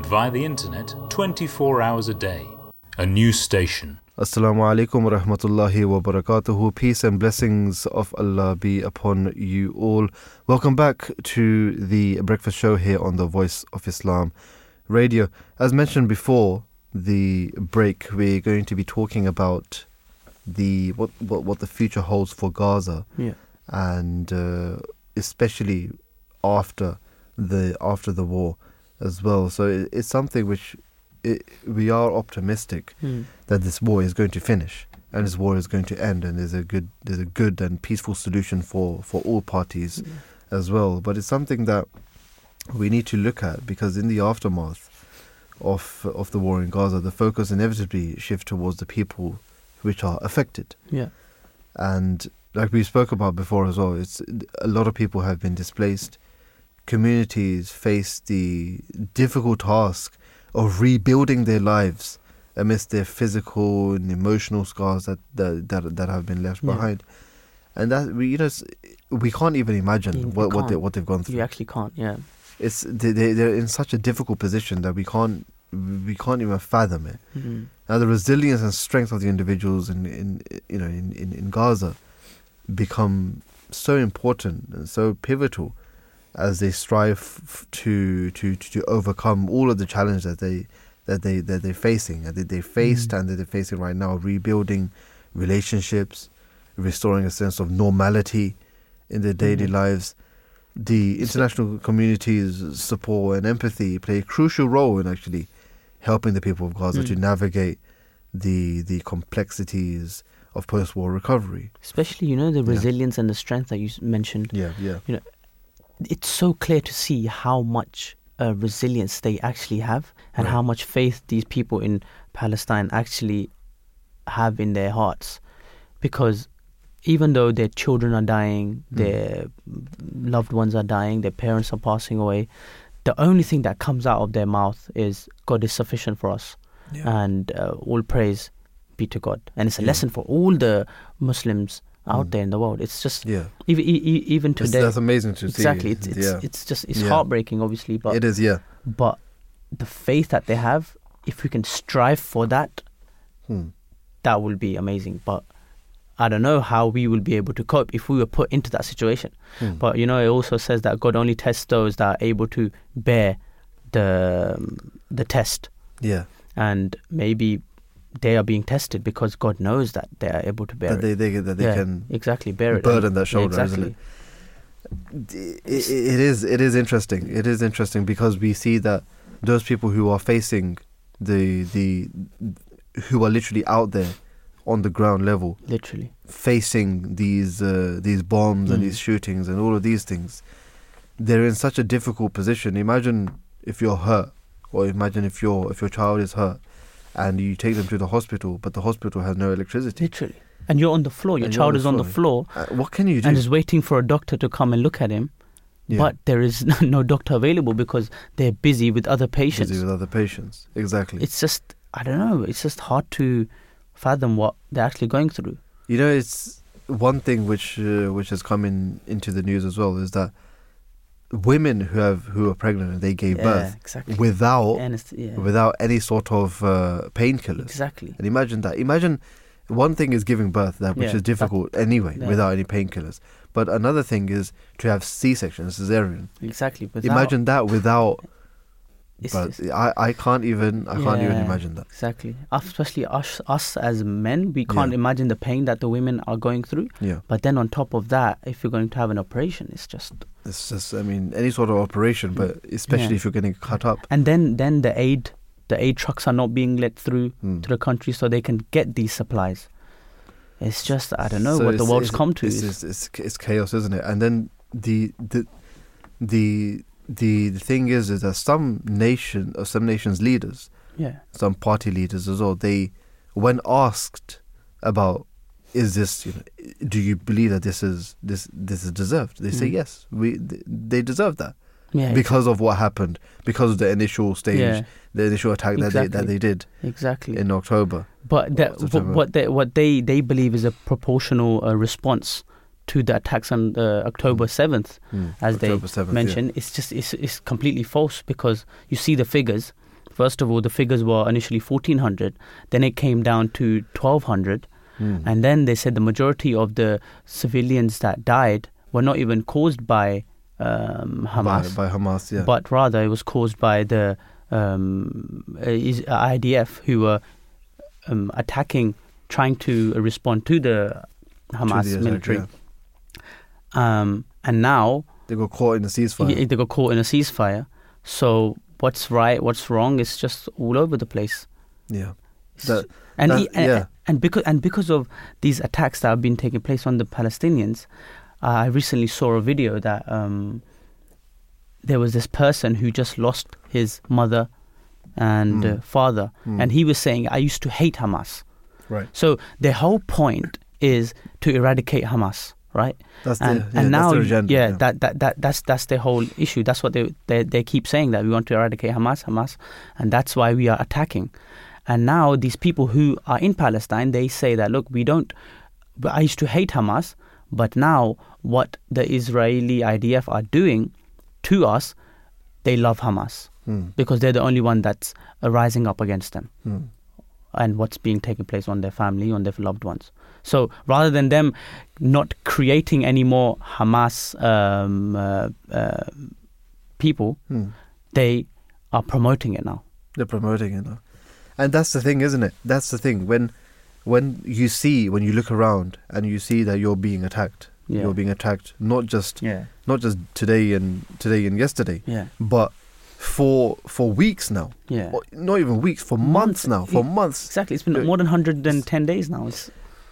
and via the internet 24 hours a day. A new station. Assalamu alaikum wa rahmatullahi wa barakatuhu. Peace and blessings of Allah be upon you all. Welcome back to the breakfast show here on the Voice of Islam radio. As mentioned before the break, we're going to be talking about the what what, what the future holds for Gaza Yeah. and uh, especially after the after the war as well. So it, it's something which it, we are optimistic Mm. that this war is going to finish and this war is going to end and there's a good there's a good and peaceful solution for for all parties as well but it's something that we need to look at because in the aftermath of of the war in Gaza the focus inevitably shift towards the people which are affected Yeah. and like we spoke about before as well it's a lot of people have been displaced communities face the difficult task of rebuilding their lives amidst their physical and emotional scars that that that, that have been left Yeah. behind and that we you know we can't even imagine what what, they, what they've gone through You actually can't. Yeah. it's they, they they're in such a difficult position that we can't we can't even fathom it Mm. now, the resilience and strength of the individuals in, in you know in, in, in Gaza become so important and so pivotal as they strive to, to to overcome all of the challenges that they that they that they're facing and that they faced and that they're facing right now, rebuilding relationships, restoring a sense of normality in their daily Mhm. lives. The international community's support and empathy play a crucial role in actually helping the people of Gaza Mm. to navigate the the complexities of post-war recovery. Especially, you know, the Yeah. resilience and the strength that you mentioned. Yeah, yeah, It's so clear to see how much uh, resilience they actually have and Right. how much faith these people in Palestine actually have in their hearts. Because even though their children are dying, Mm. their loved ones are dying, their parents are passing away, the only thing that comes out of their mouth is God is sufficient for us. and uh, all praise be to God. And it's a Yeah. lesson for all the Muslims out Mm. there in the world. It's just yeah. even even It's- today. that's amazing to exactly. see. It's it's, yeah, it's just it's Yeah. heartbreaking, obviously, but it is. Yeah. but the faith that they have, if we can strive for that, Hmm. that will be amazing. But I don't know how we will be able to cope if we were put into that situation. Hmm. But you know, it also says that God only tests those that are able to bear the the test yeah, and maybe they are being tested because God knows that they are able to bear that it. they, they that they Yeah, can exactly bear it. burden And- that shoulder, yeah, isn't exactly. it? it, it is it is interesting. It is interesting because we see that those people who are facing the the who are literally out there on the ground level Literally. facing these uh, these bombs and Mm. these shootings and all of these things they're in such a difficult position imagine if you're hurt or imagine if your if your child is hurt and you take them to the hospital but the hospital has no electricity Literally. And you're on the floor. Your And child on is the on the floor. floor uh, what can you do and is waiting for a doctor to come and look at him. Yeah. But there is <laughs> no doctor available because they're busy with other patients. busy with other patients exactly It's just I don't know. It's just hard to fathom what they're actually going through. You know, it's one thing which uh, which has come in into the news as well is that women who have who are pregnant and they gave yeah, birth exactly. without And yeah, without any sort of uh, painkillers. exactly. And imagine that. Imagine one thing is giving birth, that which Yeah, is difficult anyway, yeah. without any painkillers. But another thing is to have C-section, cesarean. Exactly. Without, Imagine that without It's but just- I, I can't even I can't even imagine that. Exactly. Especially us, us as men, we can't Yeah. imagine the pain that the women are going through. Yeah, But then on top of that, if you're going to have an operation, it's just. it's just I mean any sort of operation, but especially Yeah. if you're getting cut up. And then, then the aid, the aid trucks are not being let through Mm. to the country, so they can get these supplies. It's just I don't know So what the world's come to. It's, it's, it's chaos, isn't it? And then the the the the, the thing is is that some nation or some nations leaders, yeah, some party leaders as well, they when asked about is this you know, do you believe that this is this this is deserved? They say Mm. yes, we th- they deserve that yeah, because of what happened, because of the initial stage, yeah, the initial attack that they that they did exactly. in October. But that, what, what they what they they believe is a proportional uh, response to the attacks on uh, October seventh. Mm. As they October 7th, yeah. mentioned, it's just it's, it's completely false because you see the figures. First of all, the figures were initially 1400, then it came down to 1200, Mm. and then they said the majority of the civilians that died were not even caused by um, Hamas, by, by Hamas, yeah. but rather it was caused by the um, IDF who were um, attacking, trying to respond to the Hamas To the attack, military. yeah. Um, and now They got caught in the ceasefire. they got caught in a ceasefire. So what's right, what's wrong is just all over the place. yeah. That- and, that- e- and, yeah. and because and because of these attacks that have been taking place on the Palestinians, uh, I recently saw a video that um, there was this person who just lost his mother and Mm. uh, father, Mm. and he was saying, "I used to hate Hamas." Right. So their whole point is to eradicate Hamas, right? That's the, and yeah, and now agenda, yeah, that, that that that's that's their whole issue that's what they, they they keep saying that we want to eradicate hamas hamas and that's why we are attacking and now these people who are in palestine they say that look we don't i used to hate hamas but now what the israeli idf are doing to us they love hamas Mm. because they're the only one that's rising up against them Mm. and what's being taking place on their family, on their loved ones. So rather than them not creating any more Hamas um, uh, uh, people, Mm. they are promoting it now. They're promoting it now. And that's the thing, isn't it? That's the thing. When when you see when you look around and you see that you're being attacked. Yeah. You're being attacked not just Yeah, not just today and today and yesterday, yeah, but for for weeks now. yeah. Or not even weeks, for months, Months. now. For months. Exactly. It's been Uh, more than 110 days now. It's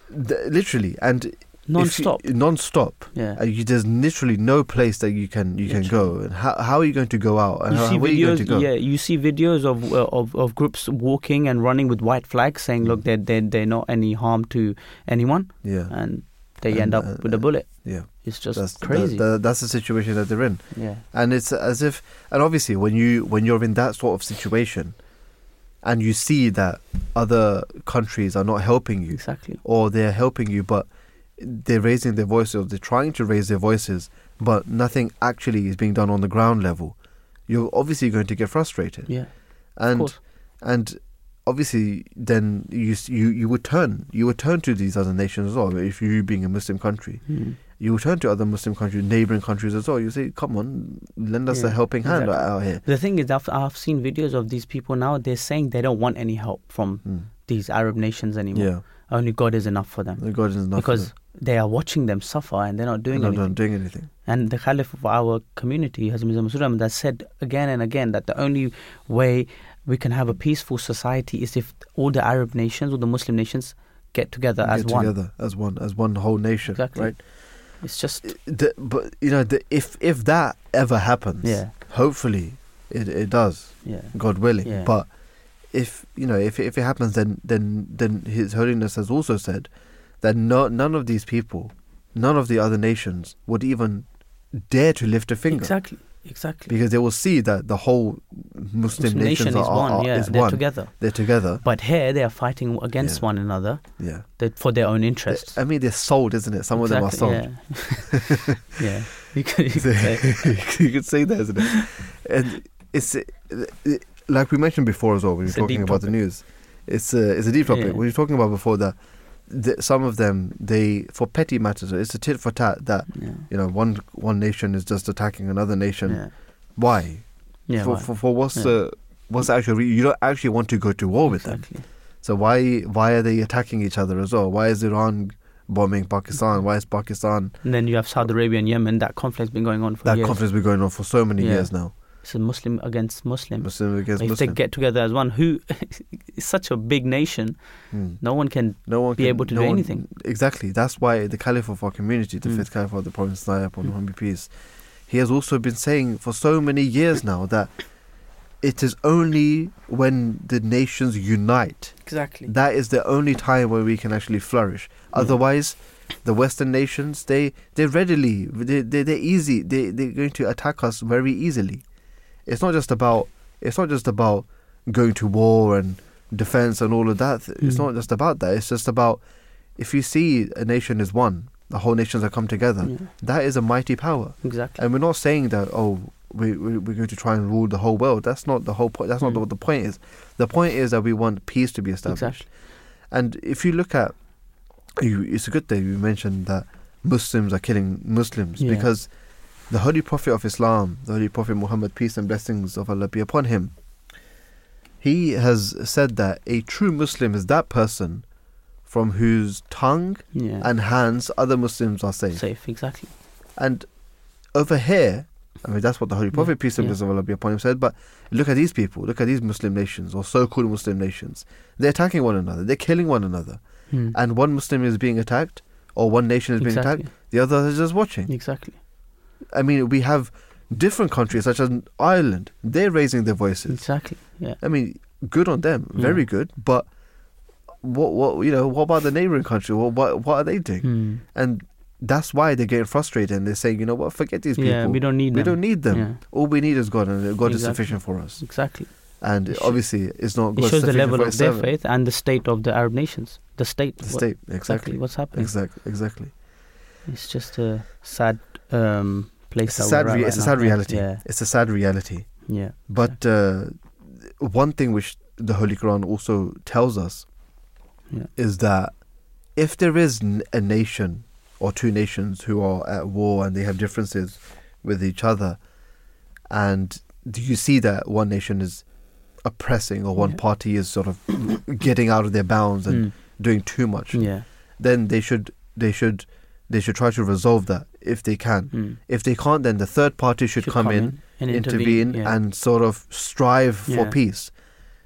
Th- literally. And non-stop. non-stop. yeah. Uh, you, there's literally no place that you can you can go. And how how are you going to go out? And you how, see where are you going videos, to go? yeah. You see videos of uh, of of groups walking and running with white flags, saying, "Look, they're they're, they're not any harm to anyone," Yeah. and they And, end up uh, with a bullet. Yeah. It's just That's crazy. that- that- that's the situation that they're in. yeah, and it's as if and obviously when you when you're in that sort of situation and you see that other countries are not helping you exactly. or they're helping you but they're raising their voices or they're trying to raise their voices but nothing actually is being done on the ground level. You're obviously going to get frustrated. Yeah, and and obviously then you you you would turn you would turn to these other nations as well if you being a muslim country. Mm. You turn to other muslim countries neighboring countries as well you say come on lend us a helping hand exactly. out here The thing is, I've, I've seen videos of these people now. They're saying they don't want any help from Mm. these Arab nations anymore. Yeah, Only God is enough for them God is enough. because they are watching them suffer and they're not doing not, anything. doing anything. And the Caliph of our community, Hazrat Ahmad, has said again and again that the only way we can have a peaceful society is if all the Arab nations or the Muslim nations get together as Get one. together as one, as one whole nation, Exactly. right? It's just The, but you know, the, if if that ever happens, Yeah. hopefully it it does, yeah, God willing. Yeah. But if you know, if if it happens, then then then His Holiness has also said that no, none of these people, none of the other nations would even dare to lift a finger exactly, exactly. because they will see that the whole Muslim, Muslim nations nation are, is are- one. are- yeah, is they're one. together. They're together. But here they are fighting against Yeah. one another Yeah. that for their own interests. I mean, they're sold, isn't it? Some of them are sold. Yeah. <laughs> yeah. You could, you <laughs> could say. <laughs> you could say that, isn't it? And it's like we mentioned before as well. When we were talking about the news, it's a it's a deep topic. Yeah. We were talking about before that the, some of them they for petty matters. It's a tit for tat that Yeah. you know one one nation is just attacking another nation. Yeah. Why? Yeah, for, right. for for what's Yeah. the what's the actual? You don't actually want to go to war with them. So why why are they attacking each other as well? Why is Iran bombing Pakistan? Mm-hmm. Why is Pakistan And then you have Saudi Arabia and Yemen. That conflict's been going on for that years. conflict's been going on for so many years now? It's a Muslim against Muslim. Muslim against if they Muslim. get together as one, who <laughs> it's such a big nation, Hmm. no one can. no one be can- able to no do one- anything. Exactly. That's why the Caliph of our community, the Mm. fifth Caliph of the Promised Messiah upon Mm. whom be peace, he has also been saying for so many years now that it is only when the nations unite Exactly. that is the only time where we can actually flourish. Yeah. Otherwise, the Western nations they they readily they they they're easy they they're going to attack us very easily. It's not just about it's not just about going to war and defense and all of that. It's Mm. not just about that. It's just about if you see a nation is one, the whole nations have come together. Yeah, That is a mighty power. exactly. And we're not saying that oh we, we we're going to try and rule the whole world. That's not the whole point. That's not Mm. what the point is. The point is that we want peace to be established. Exactly. And if you look at, you, it's a good thing you mentioned that Muslims are killing Muslims Yeah. because the Holy Prophet of Islam, the Holy Prophet Muhammad, peace and blessings of Allah be upon him, he has said that a true Muslim is that person from whose tongue Yeah. and hands other Muslims are safe. safe. Exactly. And over here, I mean, that's what the Holy Prophet, peace and yeah. blessings of Allah be upon him, said. But look at these people, look at these Muslim nations or so called Muslim nations. They're attacking one another, they're killing one another. Hmm. And one Muslim is being attacked, or one nation is being exactly. attacked, the other is just watching. Exactly. I mean, we have different countries, such as Ireland, they're raising their voices. Exactly. Yeah. I mean, good on them, very Yeah. good. But what, what, you know, what about the neighboring country? What, what, what are they doing? Hmm. And that's why they're getting frustrated and they're saying, you know what, forget these people. Yeah. We don't need We them. don't need them. Yeah. All we need is God, and God is sufficient for us. Exactly. And It should- obviously, it's not good. It shows the level of their servant. faith and the state of the Arab nations. The state. The What- state, Exactly. exactly, What's happening? exactly, exactly. It's just a sad um, place. It's a sad, at right it's a sad reality. Yeah. It's a sad reality. Yeah. But uh, one thing which the Holy Quran also tells us Yeah. is that if there is a nation or two nations who are at war and they have differences with each other, and do you see that one nation is oppressing or one Yeah. party is sort of <coughs> getting out of their bounds and Mm. doing too much, Yeah. then they should they should they should try to resolve that if they can. Mm. If they can't, then the third party should, come, in and intervene yeah. and sort of strive for peace.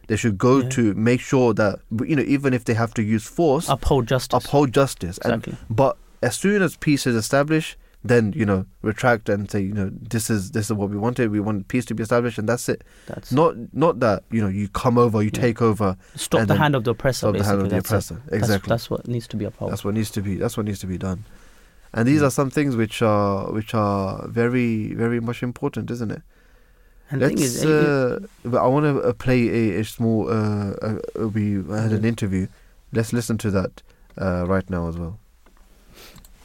They should go Yeah. to make sure that you know even if they have to use force, uphold justice. uphold justice. Exactly. And but as soon as peace is established, then you know retract and say you know this is this is what we wanted. We want peace to be established, and that's it. That's Not not that you know you come over, you Yeah. take over, stop the hand of the oppressor. stop the hand of the. That's oppressor. That's- Exactly. That's, what needs to be upheld. That's what needs to be. That's what needs to be done. And these Mm. are some things which are which are very very much important, isn't it? and Let's. is, uh, but I want to uh, play a, a small. Uh, uh, uh, we had an interview. Let's listen to that uh, right now as well.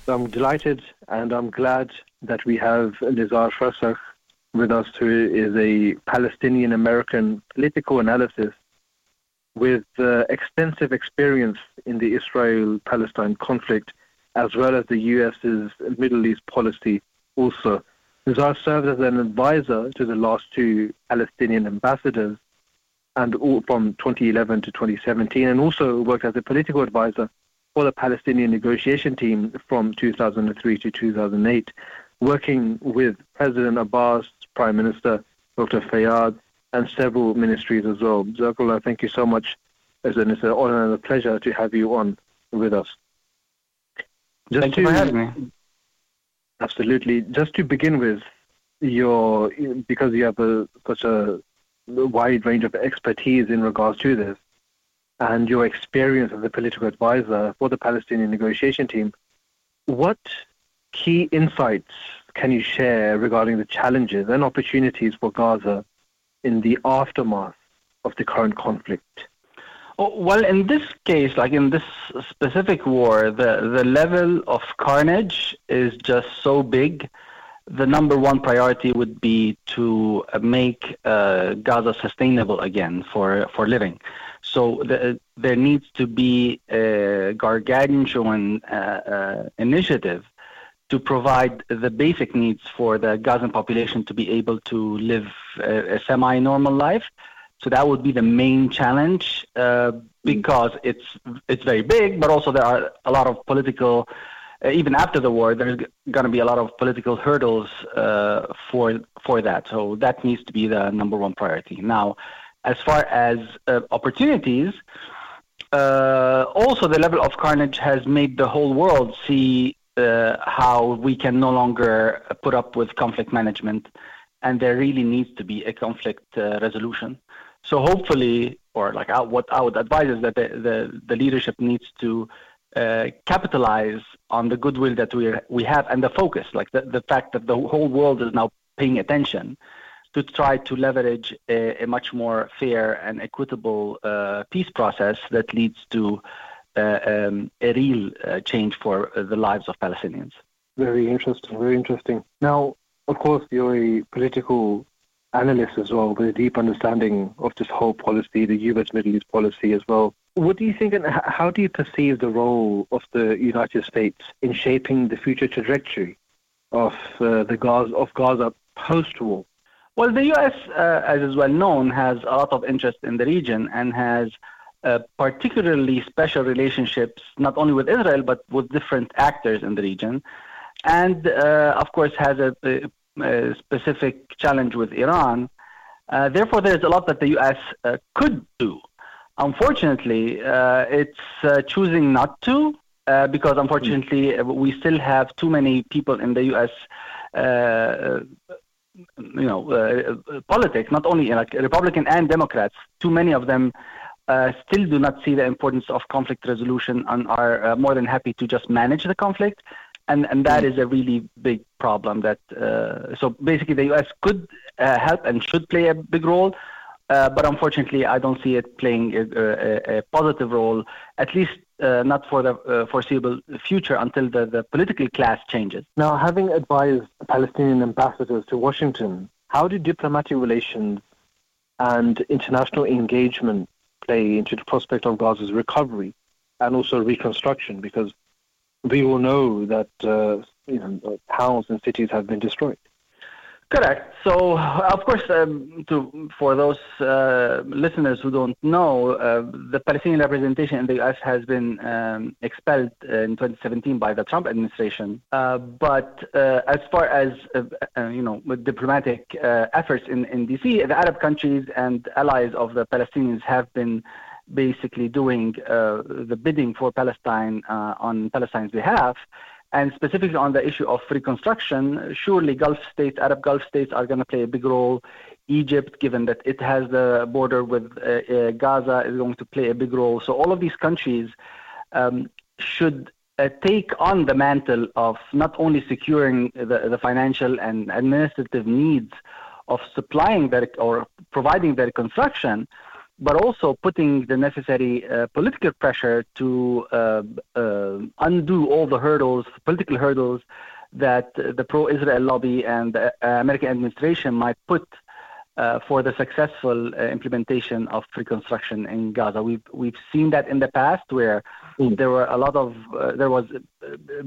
I'm delighted and I'm glad that we have Nizar Farsakh with us, who is a Palestinian American political analysis with uh, extensive experience in the Israel Palestine conflict, as well as the US's Middle East policy also. Nizar served as an advisor to the last two Palestinian ambassadors and all from 2011 to 2017, and also worked as a political advisor for the Palestinian negotiation team from 2003 to 2008, working with President Abbas, Prime Minister Dr. Fayyad, and several ministries as well. Jazakallah, thank you so much. It's an honor and a pleasure to have you on with us. Just Thank you for having me. Absolutely. Just to begin with, your because you have a, such a wide range of expertise in regards to this, and your experience as a political advisor for the Palestinian negotiation team, what key insights can you share regarding the challenges and opportunities for Gaza in the aftermath of the current conflict? Oh, Well, in this case, like in this specific war, the, the level of carnage is just so big. The number one priority would be to make uh, Gaza sustainable again for, for living. So the, there needs to be a gargantuan uh, uh, initiative to provide the basic needs for the Gazan population to be able to live a, a semi-normal life. So that would be the main challenge uh, because it's it's very big, but also there are a lot of political. Uh, even after the war, there's going to be a lot of political hurdles uh, for for that. So that needs to be the number one priority. Now, as far as uh, opportunities, uh, also the level of carnage has made the whole world see uh, how we can no longer put up with conflict management, and there really needs to be a conflict uh, resolution. So hopefully, or like I, what I would advise is that the, the, the leadership needs to uh, capitalize on the goodwill that we we have and the focus, like the, the fact that the whole world is now paying attention to try to leverage a, a much more fair and equitable uh, peace process that leads to uh, um, a real uh, change for uh, the lives of Palestinians. Very interesting, very interesting. Now, of course, you're a political analyst as well, with a deep understanding of this whole policy, the U.S. Middle East policy as well. What do you think, and how do you perceive the role of the United States in shaping the future trajectory of uh, the Gaza, of Gaza post-war? Well, the U.S., uh, as is well known, has a lot of interest in the region and has uh, particularly special relationships not only with Israel but with different actors in the region, and uh, of course has a, a, specific challenge with Iran. Uh, therefore, there's a lot that the U.S. Uh, could do. Unfortunately, uh, it's choosing not to because unfortunately we still have too many people in the U.S you know, uh, politics, not only like Republican and Democrats, too many of them uh, still do not see the importance of conflict resolution and are uh, more than happy to just manage the conflict. And, and that is a really big problem. That uh, so basically the U.S. could uh, help and should play a big role, uh, but unfortunately I don't see it playing a, a, a positive role, at least uh, not for the uh, foreseeable future until the, the political class changes. Now, having advised Palestinian ambassadors to Washington, how do diplomatic relations and international engagement play into the prospect of Gaza's recovery and also reconstruction? Because we all know that uh, you know, towns and cities have been destroyed. Correct. So, of course, um, to, for those uh, listeners who don't know, uh, the Palestinian representation in the U.S. has been um, expelled in 2017 by the Trump administration. Uh, but uh, as far as uh, uh, you know, diplomatic efforts in, in D.C., the Arab countries and allies of the Palestinians have been basically doing the bidding for Palestine on Palestine's behalf. And specifically on the issue of reconstruction, surely Gulf states, Arab Gulf states, are going to play a big role. Egypt, given that it has the border with uh, uh, Gaza, is going to play a big role. So all of these countries um, should uh, take on the mantle of not only securing the, the financial and administrative needs of supplying their or providing their reconstruction, but also putting the necessary uh, political pressure to uh, uh, undo all the hurdles, political hurdles, that the pro-Israel lobby and the American administration might put uh, for the successful uh, implementation of reconstruction in Gaza. We've we've seen that in the past, where mm. there were a lot of uh, there was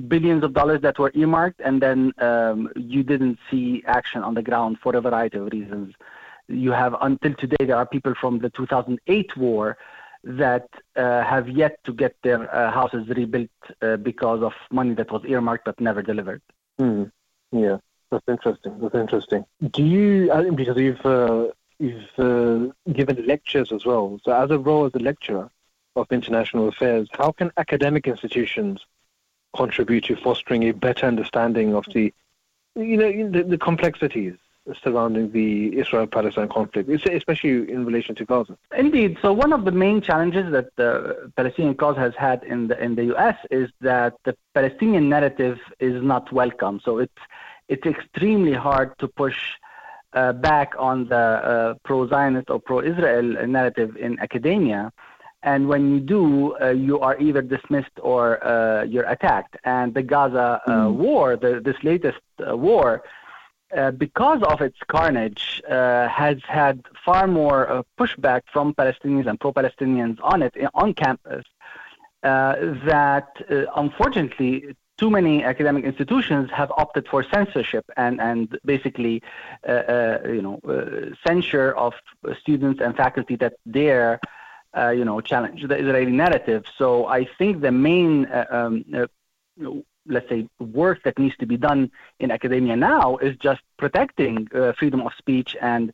billions of dollars that were earmarked, and then um, you didn't see action on the ground for a variety of reasons you have until today there are people from the 2008 war that uh, have yet to get their uh, houses rebuilt uh, because of money that was earmarked but never delivered. Mm. Yeah, that's interesting. That's interesting. Do you, because you've uh, you've uh, given lectures as well. So, as a role as a lecturer of international affairs, how can academic institutions contribute to fostering a better understanding of the, you know, the, the complexities surrounding the Israel-Palestine conflict, especially in relation to Gaza. Indeed. So one of the main challenges that the Palestinian cause has had in the in the U.S. is that the Palestinian narrative is not welcome. So it's it's extremely hard to push uh, back on the uh, pro-Zionist or pro-Israel narrative in academia. And when you do, uh, you are either dismissed or uh, you're attacked. And the Gaza mm. war, the, this latest uh, war, uh, because of its carnage, uh, has had far more uh, pushback from Palestinians and pro-Palestinians on it on campus. Uh, that uh, unfortunately too many academic institutions have opted for censorship and and basically, you know, censure of students and faculty that dare, you know, challenge the Israeli narrative. So I think the main, um, let's say, work that needs to be done in academia now is just protecting uh, freedom of speech and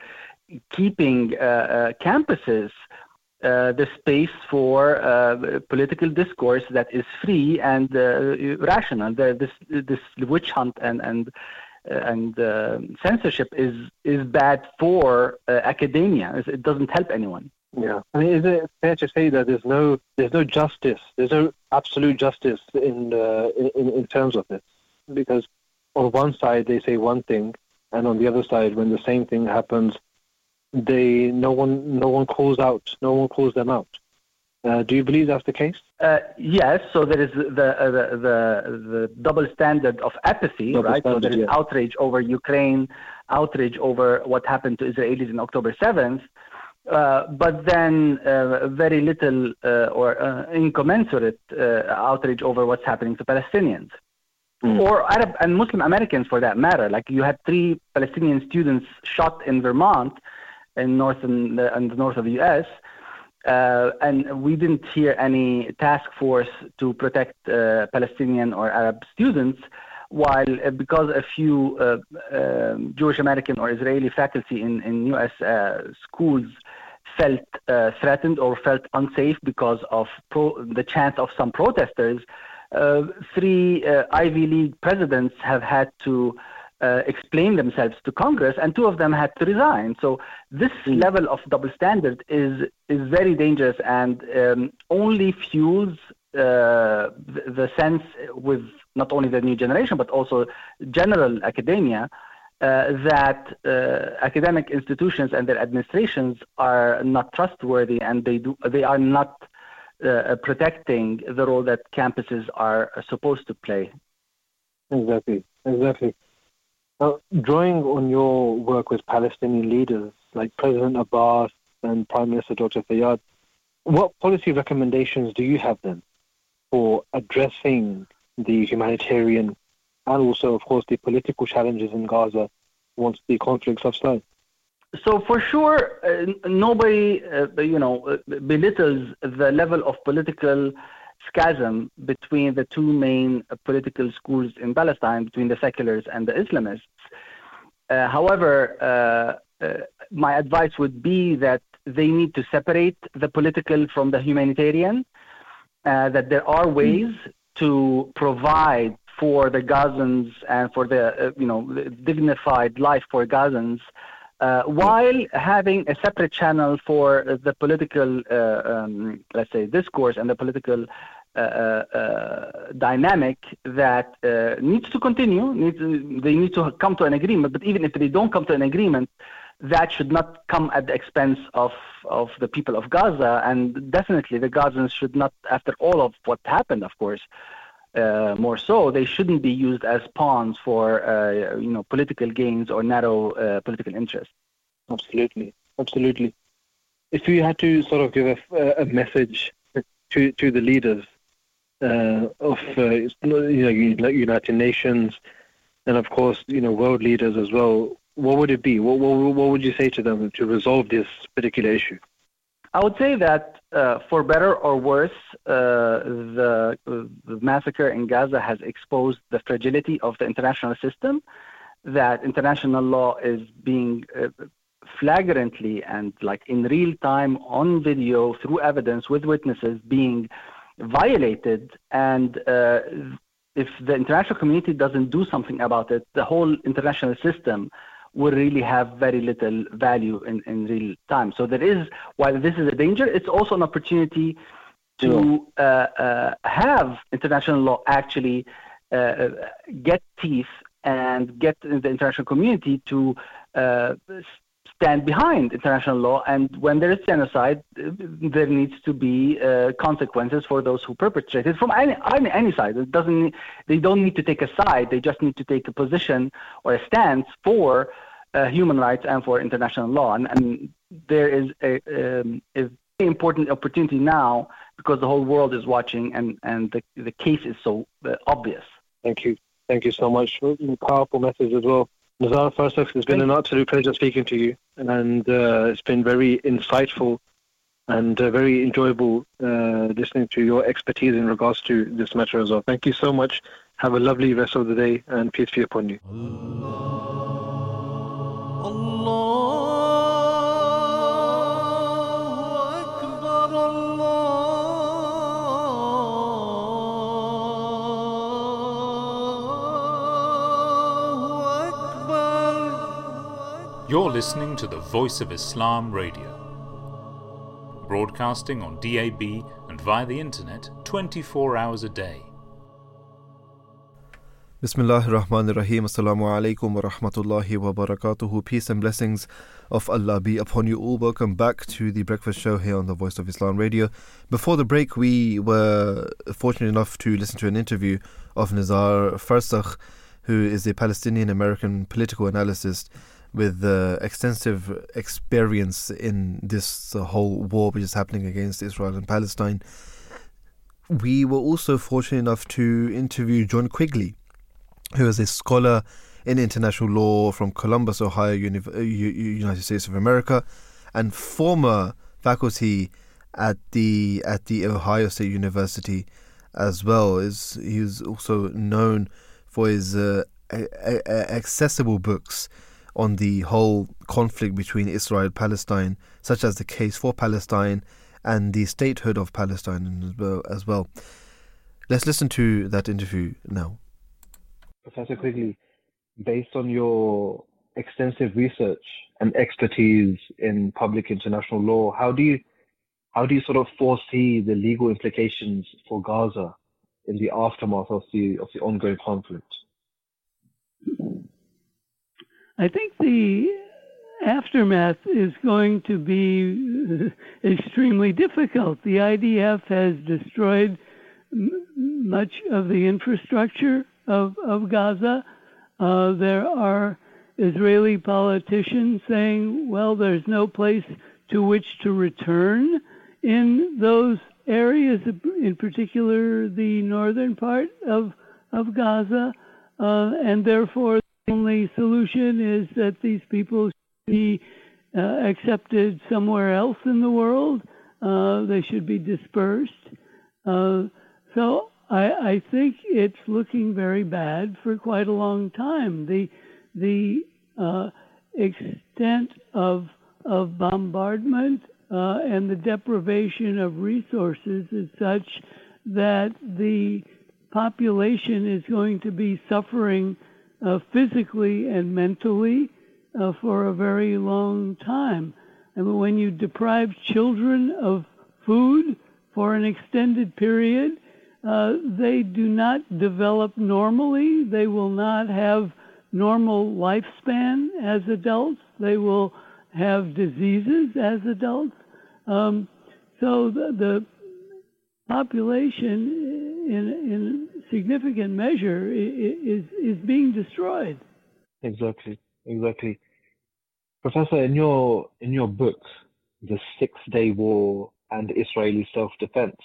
keeping uh, uh, campuses uh, the space for uh, political discourse that is free and uh, rational. The, this this witch hunt and and uh, and censorship is is bad for academia. It doesn't help anyone. Yeah, I mean, is it fair to say that there's no there's no justice, there's no absolute justice in uh, in, in terms of this? Because on one side they say one thing, and on the other side, when the same thing happens, they no one no one calls out, no one calls them out. Uh, do you believe that's the case? Uh, yes, so there is the, uh, the, the, the double standard of apathy, Double right? so there is yeah. outrage over Ukraine, outrage over what happened to Israelis in October 7th, uh, but then uh, very little uh, or uh, incommensurate uh, outrage over what's happening to Palestinians. Or Arab and Muslim Americans for that matter. Like you had three Palestinian students shot in Vermont, in north and, the north of the U.S., uh, and we didn't hear any task force to protect uh, Palestinian or Arab students, while uh, because a few uh, um Jewish American or Israeli faculty in, in U.S. Uh, schools felt uh, threatened or felt unsafe because of pro- the chance of some protesters, uh, three uh, Ivy League presidents have had to uh, explain themselves to Congress, and two of them had to resign. So this level of double standard is is very dangerous and um, only fuels uh, the, the sense with not only the new generation but also general academia that uh, academic institutions and their administrations are not trustworthy and they do they are not uh, protecting the role that campuses are supposed to play. Exactly, exactly. Now, drawing on your work with Palestinian leaders like President Abbas and Prime Minister Dr. Fayyad, what policy recommendations do you have then for addressing the humanitarian and also, of course, the political challenges in Gaza once the conflict subsides? So for sure, uh, nobody, uh, you know, uh, belittles the level of political schism between the two main uh, political schools in Palestine, between the seculars and the Islamists. Uh, however, uh, uh, my advice would be that they need to separate the political from the humanitarian. Uh, that there are ways to provide for the Gazans and for the uh, you know dignified life for Gazans, uh, while having a separate channel for the political, uh, um, let's say, discourse and the political uh, uh, uh, dynamic that needs to continue. Needs, they need to come to an agreement. But even if they don't come to an agreement, that should not come at the expense of, of the people of Gaza. And definitely, the Gazans should not, after all of what happened, of course, uh, more so, they shouldn't be used as pawns for uh, you know political gains or narrow uh, political interests. Absolutely, absolutely. If you had to sort of give a, a message to to the leaders uh, of uh, you know United Nations and of course you know world leaders as well, what would it be? What what, what would you say to them to resolve this particular issue? I would say that uh, for better or worse, uh, the, the massacre in Gaza has exposed the fragility of the international system. That international law is being uh, flagrantly and like in real time on video through evidence with witnesses being violated. And uh, if the international community doesn't do something about it, the whole international system will really have very little value in, in real time. So there is, while this is a danger, it's also an opportunity to uh, uh, have international law actually uh, get teeth and get the international community to uh, stand behind international law. And when there is genocide, there needs to be uh, consequences for those who perpetrate it from any, any any side. It doesn't. They don't need to take a side. They just need to take a position or a stance for uh, human rights and for international law. And, and there is a, um, a important opportunity now because the whole world is watching and, and the, the case is so uh, obvious. Thank you. Thank you so much. Powerful message as well. Nizar Farsakh, it's been an absolute pleasure speaking to you, and uh, it's been very insightful and uh, very enjoyable uh, listening to your expertise in regards to this matter as well. Thank you so much. Have a lovely rest of the day, and peace be upon you. Allah. You're listening to the Voice of Islam Radio, broadcasting on DAB and via the internet 24 hours a day. Bismillahir Rahmanir Rahim. Assalamu alaikum wa rahmatullahi wa barakatuhu. Peace and blessings of Allah be upon you all. Welcome back to the breakfast show here on the Voice of Islam Radio. Before the break, we were fortunate enough to listen to an interview of Nizar Farsakh, who is a Palestinian American political analyst with uh, extensive experience in this uh, whole war which is happening against Israel and Palestine. We were also fortunate enough to interview John Quigley, who is a scholar in international law from Columbus, Ohio, uh, United States of America, and former faculty at the at the Ohio State University as well. Is he's also known for his uh, a- a- accessible books on the whole conflict between Israel and Palestine, such as the case for Palestine and the statehood of Palestine as well. Let's listen to that interview now. Professor Quigley, based on your extensive research and expertise in public international law, how do you how do you sort of foresee the legal implications for Gaza in the aftermath of the of the ongoing conflict? I think the aftermath is going to be <laughs> extremely difficult. The IDF has destroyed m- much of the infrastructure of, of Gaza. Uh, there are Israeli politicians saying, well, there's no place to which to return in those areas, in particular the northern part of, of Gaza, uh, and therefore the only solution is that these people should be uh, accepted somewhere else in the world. Uh, they should be dispersed. Uh, so I, I think it's looking very bad for quite a long time. The the uh, extent of of bombardment uh, and the deprivation of resources is such that the population is going to be suffering uh, physically and mentally uh, for a very long time. And when you deprive children of food for an extended period, uh, they do not develop normally. They will not have normal lifespan as adults. They will have diseases as adults. Um, so the, the population, in, in significant measure, is is being destroyed. Exactly, exactly. Professor, in your in your book, The Six Day War and Israeli Self Defense,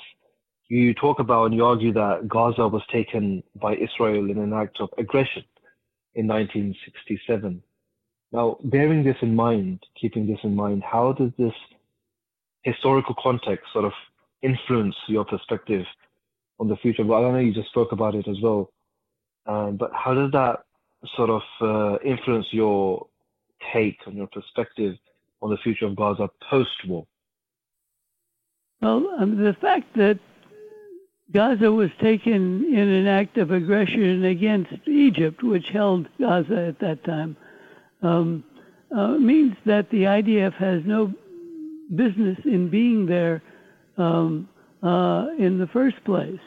you talk about and you argue that Gaza was taken by Israel in an act of aggression in 1967. Now, bearing this in mind, keeping this in mind, how does this historical context sort of influence your perspective on the future? But I know you just spoke about it as well, um, but how does that sort of uh, influence your take on your perspective on the future of Gaza post-war? Well, um, the fact that Gaza was taken in an act of aggression against Egypt, which held Gaza at that time, um, uh, means that the IDF has no business in being there um, uh, in the first place.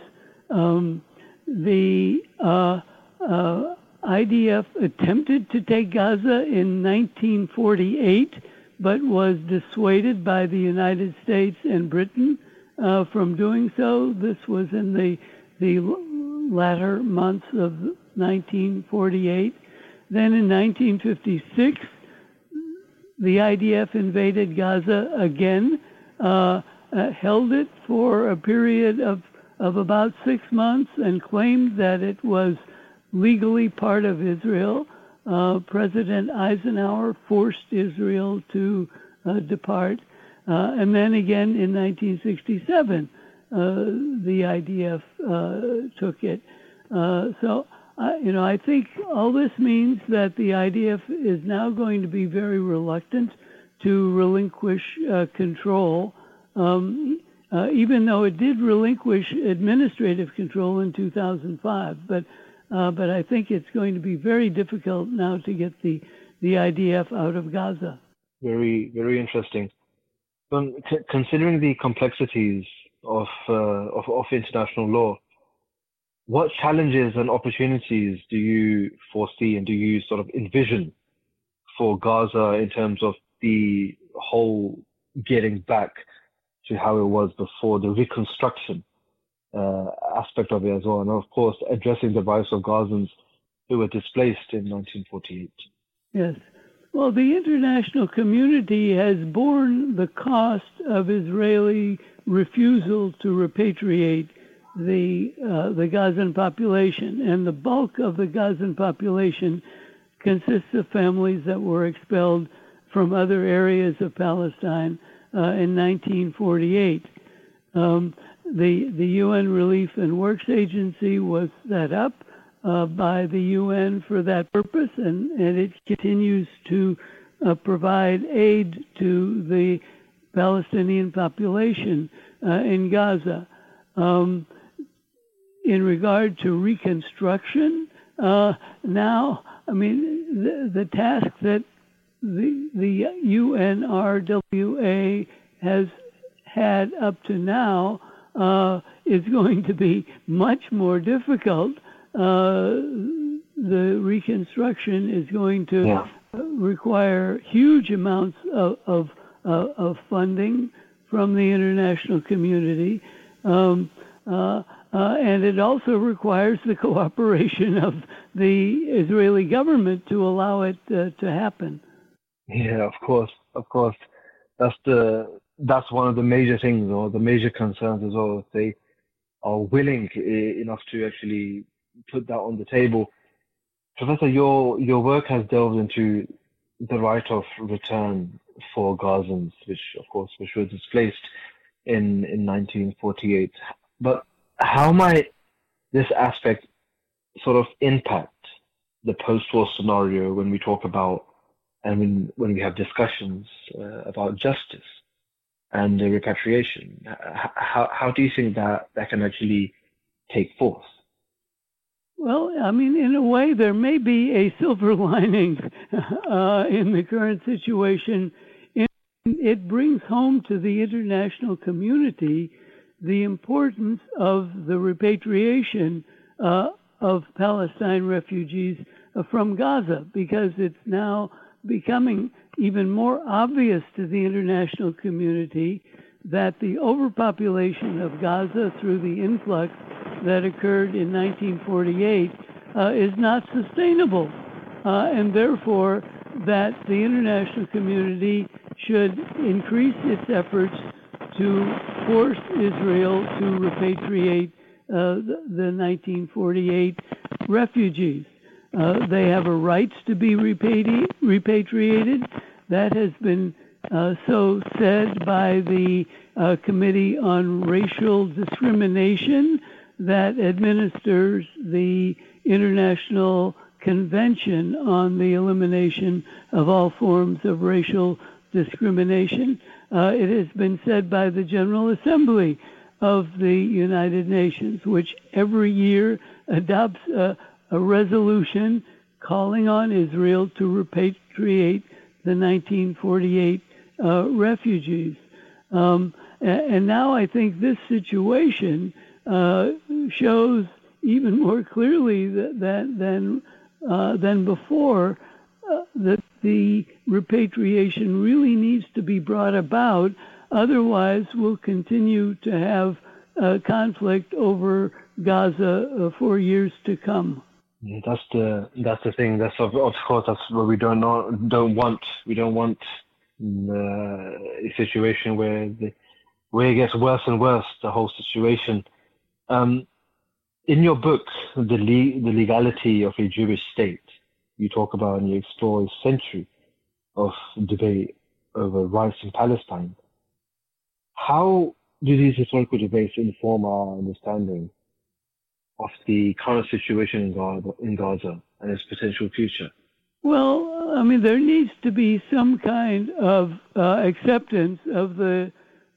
Um, the uh, uh IDF attempted to take Gaza in 1948, but was dissuaded by the United States and Britain uh, from doing so. This was in the the latter months of 1948. Then in 1956, the IDF invaded Gaza again, uh, uh, held it for a period of, of about six months, and claimed that it was legally part of Israel. Uh, President Eisenhower forced Israel to uh, depart. Uh, and then again in 1967, uh, the IDF uh, took it. Uh, so, you know, I think all this means that the IDF is now going to be very reluctant to relinquish control. Um, uh, even though it did relinquish administrative control in 2005. But uh, but I think it's going to be very difficult now to get the the IDF out of Gaza. Very very interesting. Um, c- considering the complexities of, uh, of of international law, what challenges and opportunities do you foresee and do you sort of envision for Gaza in terms of the whole getting back to how it was before, the reconstruction uh, aspect of it as well, and of course addressing the rights of Gazans who were displaced in 1948. Yes. Well, the international community has borne the cost of Israeli refusal to repatriate the uh, the Gazan population, and the bulk of the Gazan population consists of families that were expelled from other areas of Palestine in 1948. Um, the the UN Relief and Works Agency was set up uh, by the UN for that purpose, and, and it continues to uh, provide aid to the Palestinian population uh, in Gaza. Um, in regard to reconstruction, uh, now, I mean, the, the task that the, the UNRWA has had up to now uh, is going to be much more difficult. Uh, the reconstruction is going to yeah. require huge amounts of, of, uh, of, funding from the international community. Um, uh, uh, and it also requires the cooperation of the Israeli government to allow it uh, to happen. Yeah, of course, of course. That's the that's one of the major things or the major concerns as well. If they are willing eh, enough to actually put that on the table. Professor, your your work has delved into the right of return for Gazans, which of course which were displaced in in 1948. But how might this aspect sort of impact the post-war scenario when we talk about and when, when we have discussions uh, about justice and uh, repatriation, how, how do you think that that can actually take force? Well, I mean, in a way, there may be a silver <laughs> lining uh, in the current situation. It brings home to the international community the importance of the repatriation uh, of Palestine refugees uh, from Gaza because it's now becoming even more obvious to the international community that the overpopulation of Gaza through the influx that occurred in 1948 uh, is not sustainable, uh, and therefore that the international community should increase its efforts to force Israel to repatriate uh, the, the 1948 refugees. Uh, they have a right to be repatri- repatriated. That has been uh, so said by the uh, Committee on Racial Discrimination that administers the International Convention on the Elimination of All Forms of Racial Discrimination. Uh, it has been said by the General Assembly of the United Nations, which every year adopts a a resolution calling on Israel to repatriate the 1948 uh, refugees. Um, and now I think this situation uh, shows even more clearly that, that than uh, than before uh, that the repatriation really needs to be brought about. Otherwise, we'll continue to have uh, conflict over Gaza uh, for years to come. That's the that's the thing. That's of, of course that's what we don't know, don't want. We don't want uh, a situation where the where it gets worse and worse. The whole situation. Um, in your book, the le- the legality of a Jewish state, you talk about and you explore a century of debate over rights in Palestine. How do these historical debates inform our understanding of the current situation in Gaza, in Gaza and its potential future? Well, I mean, there needs to be some kind of uh, acceptance of the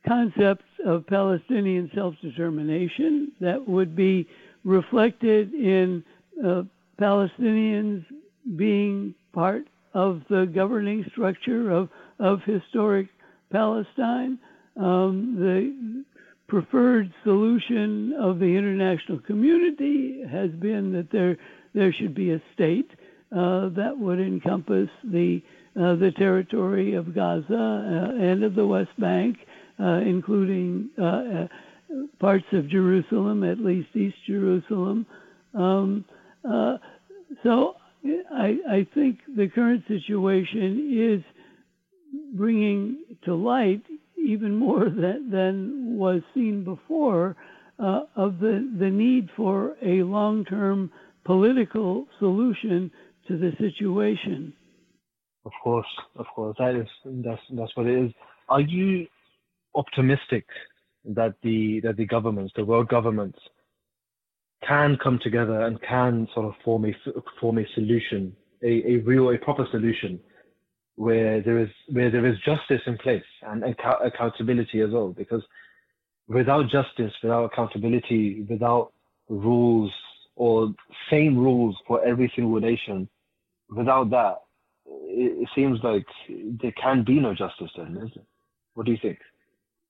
concepts of Palestinian self determination that would be reflected in uh, Palestinians being part of the governing structure of, of historic Palestine. Um, preferred solution of the international community has been that there there should be a state uh, that would encompass the uh, the territory of Gaza uh, and of the West Bank, uh, including uh, parts of Jerusalem, at least East Jerusalem. Um, so I, I think the current situation is bringing to light even more <laughs> than, than was seen before uh, of the, the need for a long term political solution to the situation. Of course, of course, that is that's that's what it is. Are you optimistic that the that the governments, the world governments, can come together and can sort of form a form a solution, a, a real, a proper solution, where there is where there is justice in place and account- accountability as well. Because without justice, without accountability, without rules or same rules for every single nation, without that, it, it seems like there can be no justice then, is it? What do you think?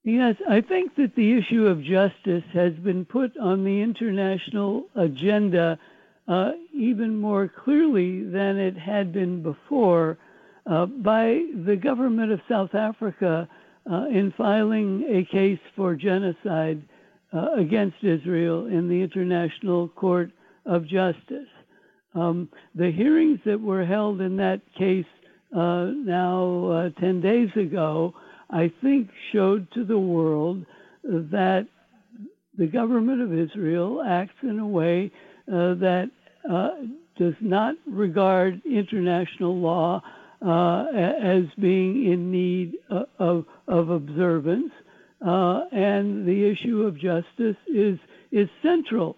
Yes, I think that the issue of justice has been put on the international agenda uh, even more clearly than it had been before uh, by the government of South Africa uh, in filing a case for genocide uh, against Israel in the International Court of Justice. Um, the hearings that were held in that case uh, now uh, 10 days ago I think showed to the world that the government of Israel acts in a way uh, that does not regard international law uh, as being in need uh, of, of observance, uh, and the issue of justice is is central.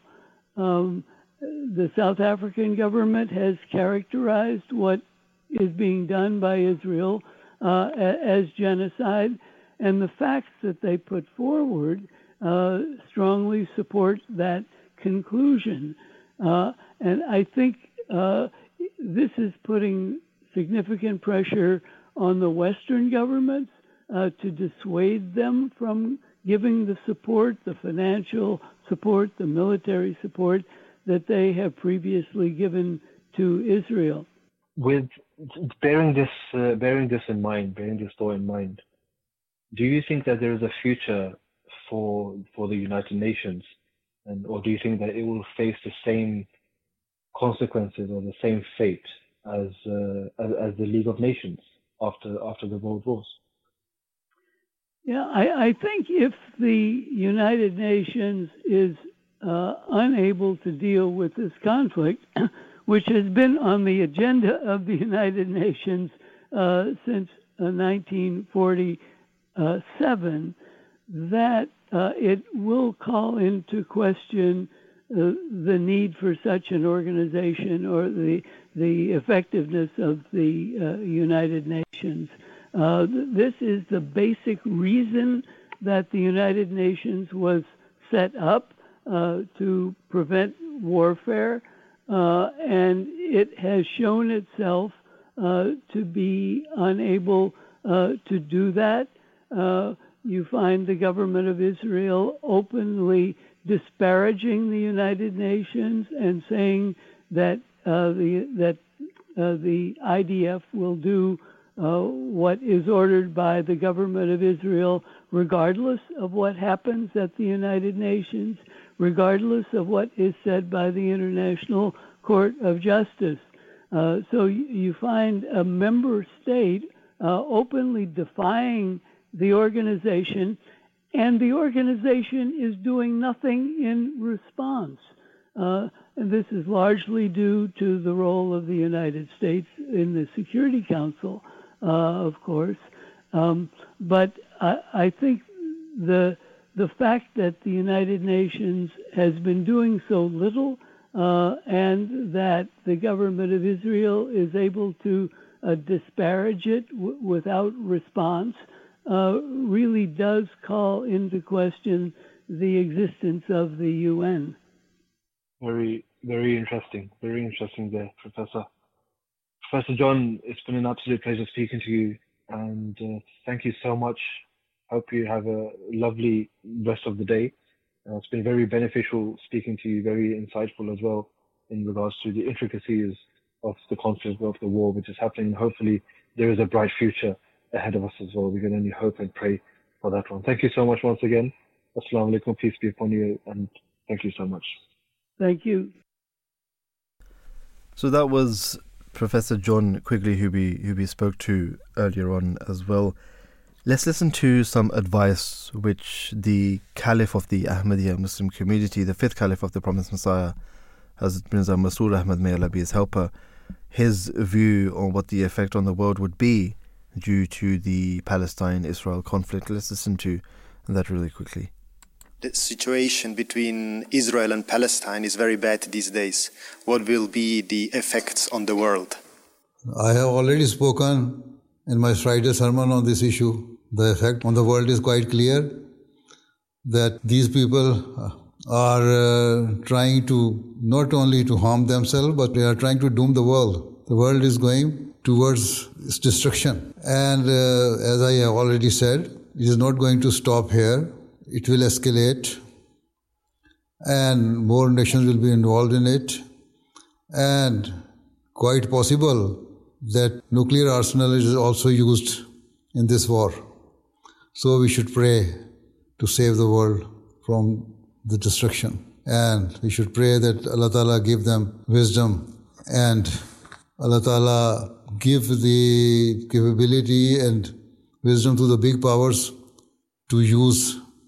Um, the South African government has characterized what is being done by Israel uh, as genocide, and the facts that they put forward uh, strongly support that conclusion. Uh, and I think uh, this is putting significant pressure on the Western governments uh, to dissuade them from giving the support, the financial support, the military support that they have previously given to Israel. With bearing this uh, bearing this in mind, bearing this thought in mind, do you think that there is a future for for the United Nations, and or do you think that it will face the same consequences or the same fate as uh, as, as, the League of Nations after after the World Wars? Yeah, I, I think if the United Nations is uh, unable to deal with this conflict, <clears throat> which has been on the agenda of the United Nations uh, since uh, 1947, that uh, it will call into question uh, the need for such an organization or the the effectiveness of the uh, United Nations. Uh, this is the basic reason that the United Nations was set up to prevent warfare uh, and it has shown itself uh, to be unable uh, to do that. Uh, you find the government of Israel openly disparaging the United Nations and saying that uh, the that the IDF will do what is ordered by the government of Israel, regardless of what happens at the United Nations regardless of what is said by the International Court of Justice. Uh, so you find a member state uh, openly defying the organization, and the organization is doing nothing in response. Uh, this is largely due to the role of the United States in the Security Council, uh, of course. Um, but I, I think the the fact that the United Nations has been doing so little uh, and that the government of Israel is able to uh, disparage it w- without response uh, really does call into question the existence of the UN. Very, very interesting. Very interesting there, Professor. Professor John, it's been an absolute pleasure speaking to you, and uh, thank you so much. Hope you have a lovely rest of the day. Uh, it's been very beneficial speaking to you, very insightful as well in regards to the intricacies of the conflict of the war which is happening. Hopefully, there is a bright future ahead of us as well. We can only hope and pray for that one. Thank you so much once again. Assalamu alaikum. Peace be upon you, and thank you so much. Thank you. So that was Professor John Quigley, who we who we spoke to earlier on as well. Let's listen to some advice which the Caliph of the Ahmadiyya Muslim community, the fifth Caliph of the Promised Messiah, Hazrat Mirza Masroor Ahmad, may Allah be his helper, his view on what the effect on the world would be due to the Palestine Israel conflict. Let's listen to that really quickly. The situation between Israel and Palestine is very bad these days. What will be the effects on the world? I have already spoken in my Friday sermon on this issue. The effect on the world is quite clear that these people are uh, trying to not only to harm themselves but they are trying to doom the world. The world is going towards its destruction. And uh, as I have already said, it is not going to stop here. It will escalate and more nations will be involved in it and quite possible that nuclear arsenal is also used in this war. So we should pray to save the world from the destruction. And we should pray that Allah Ta'ala give them wisdom and Allah Ta'ala give the capability and wisdom to the big powers to use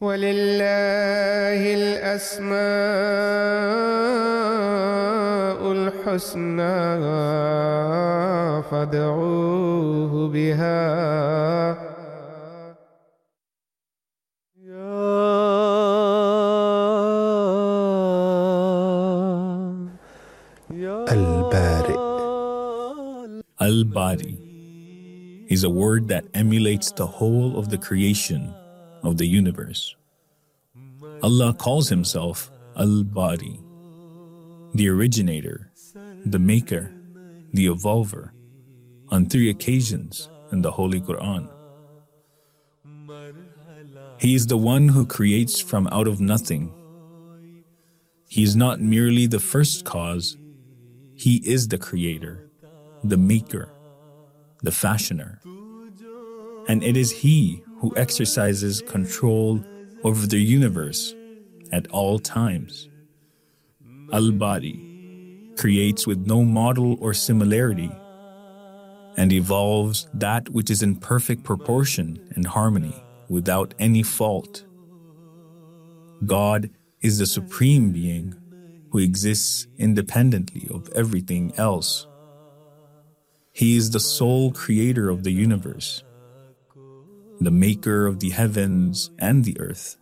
ولله الأسماء الحسنى فادعوه بها البارئ Al Bari is a word that emulates the whole of the creation of the universe. Allah calls himself Al Bari, the originator, the maker, the evolver, on three occasions in the Holy Quran. He is the one who creates from out of nothing. He is not merely the first cause, He is the creator, the maker, the fashioner. And it is He who exercises control over the universe at all times. Al Bari creates with no model or similarity and evolves that which is in perfect proportion and harmony without any fault. God is the supreme being who exists independently of everything else. He is the sole creator of the universe, the maker of the heavens and the earth.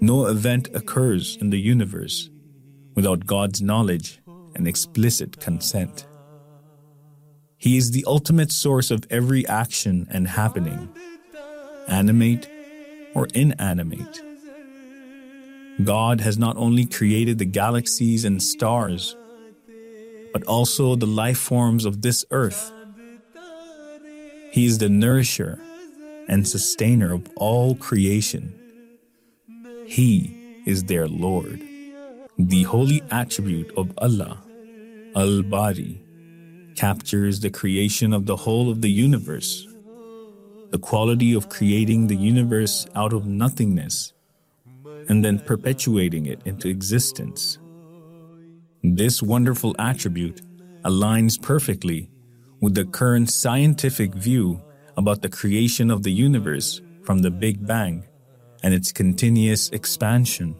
No event occurs in the universe without God's knowledge and explicit consent. He is the ultimate source of every action and happening, animate or inanimate. God has not only created the galaxies and stars, but also the life forms of this earth. He is the nourisher and sustainer of all creation. He is their Lord. The holy attribute of Allah, Al Bari, captures the creation of the whole of the universe, the quality of creating the universe out of nothingness and then perpetuating it into existence. This wonderful attribute aligns perfectly with the current scientific view about the creation of the universe from the Big Bang and its continuous expansion.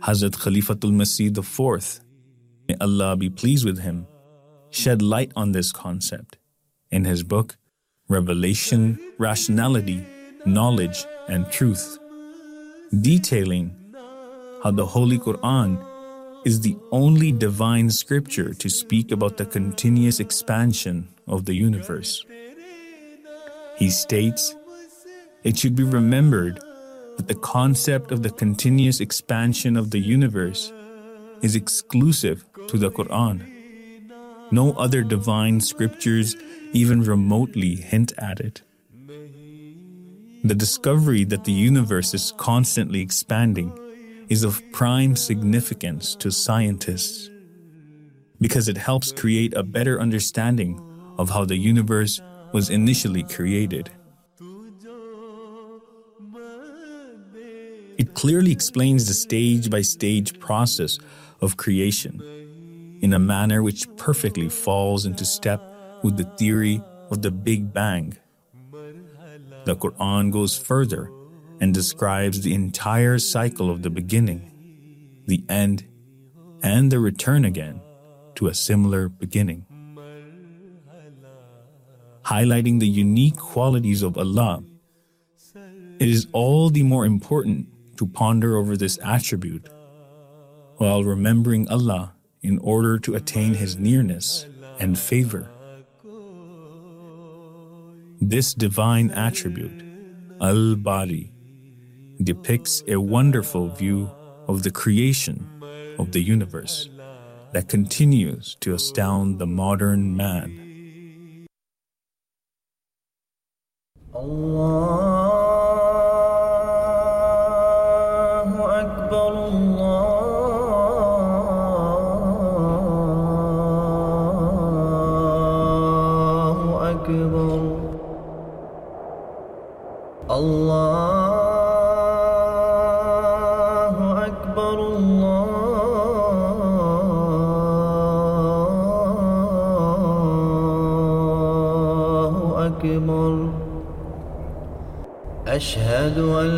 Hazrat Khalifatul Masih IV, may Allah be pleased with him, shed light on this concept in his book Revelation, Rationality, Knowledge, and Truth, detailing how the Holy Quran is the only divine scripture to speak about the continuous expansion of the universe. He states, It should be remembered that the concept of the continuous expansion of the universe is exclusive to the Quran. No other divine scriptures even remotely hint at it. The discovery that the universe is constantly expanding is of prime significance to scientists because it helps create a better understanding of how the universe was initially created. It clearly explains the stage by stage process of creation in a manner which perfectly falls into step with the theory of the Big Bang. The Quran goes further and describes the entire cycle of the beginning, the end, and the return again to a similar beginning. Highlighting the unique qualities of Allah, it is all the more important to ponder over this attribute while remembering Allah in order to attain His nearness and favor. This divine attribute, Al Bari, depicts a wonderful view of the creation of the universe that continues to astound the modern man. 哦。أشهد أن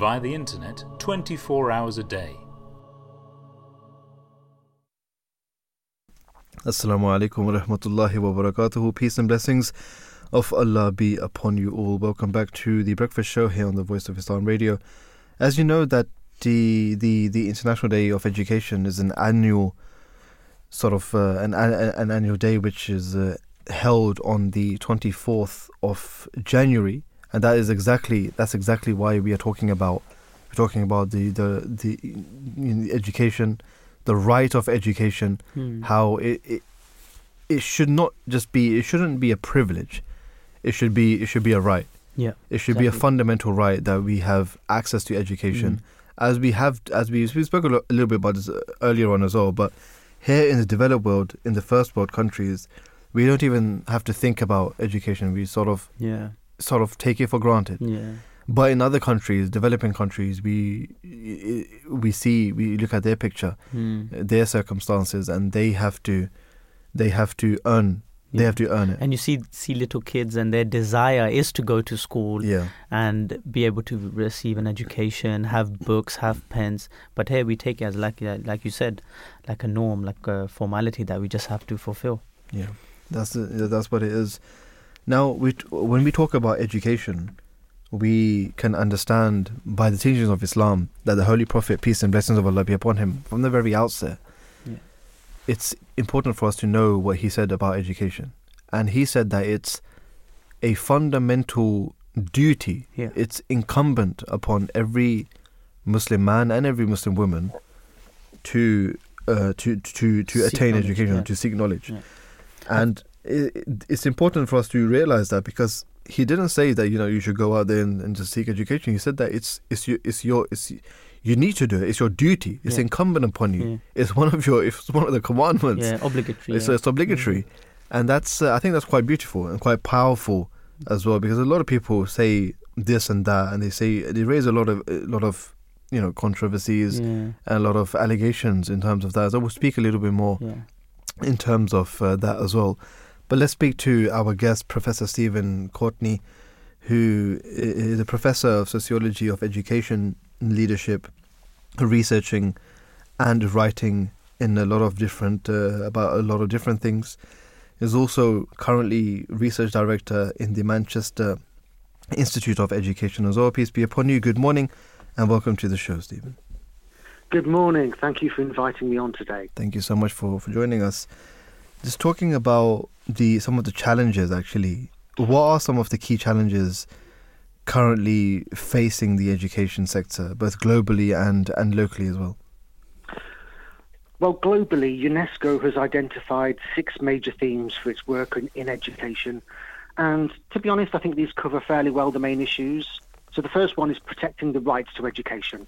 via the internet 24 hours a day. Assalamu alaikum wa rahmatullahi wa barakatuhu. Peace and blessings of Allah be upon you all. Welcome back to the breakfast show here on the Voice of Islam Radio. As you know, that the the, the International Day of Education is an annual sort of uh, an, an an annual day which is uh, held on the 24th of January, and that is exactly that's exactly why we are talking about we're talking about the the the, the education, the right of education, Hmm. how it, it it should not just be it shouldn't be a privilege, it should be it should be a right. Yeah, It should be a fundamental right that we have access to education, Mm. as we have, as we we spoke a, lo- a little bit about this uh, earlier on as well. But here in the developed world, in the first world countries, we don't even have to think about education. We sort of, Yeah. Sort of take it for granted. Yeah. But in other countries, developing countries, we we see we look at their picture, Hmm. their circumstances, and they have to they have to earn they have to earn it. And you see see little kids and their desire is to go to school Yeah. and be able to receive an education, have books, have pens. But here we take it as like like you said, like a norm, like a formality that we just have to fulfill. Yeah, that's the, that's what it is. Now, we t- when we talk about education, we can understand by the teachings of Islam that the Holy Prophet, peace and blessings of Allah be upon him, from the very outset, Yeah. it's important for us to know what he said about education, and he said that it's a fundamental duty. Yeah. It's incumbent upon every Muslim man and every Muslim woman to uh, to to to Seek attain education, yeah. to seek knowledge, and i it's important for us to realize that because he didn't say that you know you should go out there and, and just seek education. He said that it's it's your it's your it's you need to do it. It's your duty. It's Yeah. incumbent upon you. Yeah. It's one of your it's one of the commandments. Yeah, obligatory. It's, yeah. it's obligatory, and that's uh, I think that's quite beautiful and quite powerful as well because a lot of people say this and that, and they say they raise a lot of a lot of you know controversies and a lot of allegations in terms of that. So we'll speak a little bit more in terms of uh, that as well. But let's speak to our guest, Professor Stephen Courtney, who is a professor of sociology of education and leadership, researching and writing in a lot of different uh, about a lot of different things. Is also currently research director in the Manchester Institute of Education as well. Peace be upon you. Good morning, and welcome to the show, Stephen. Good morning. Thank you for inviting me on today. Thank you so much for, for joining us. Just talking about the some of the challenges actually. What are some of the key challenges currently facing the education sector, both globally and, and locally as well? Well, globally, UNESCO has identified six major themes for its work in, in education. And to be honest, I think these cover fairly well the main issues. So the first one is protecting the rights to education.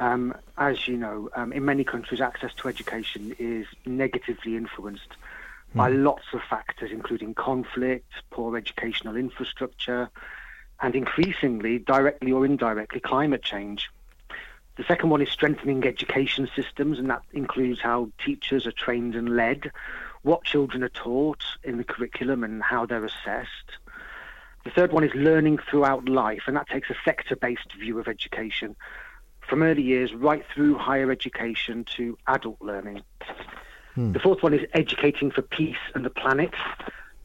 Um, as you know, um, in many countries, access to education is negatively influenced by hmm. lots of factors, including conflict, poor educational infrastructure, and increasingly, directly or indirectly, climate change. The second one is strengthening education systems, and that includes how teachers are trained and led, what children are taught in the curriculum, and how they're assessed. The third one is learning throughout life, and that takes a sector based view of education from early years right through higher education to adult learning. The fourth one is educating for peace and the planet,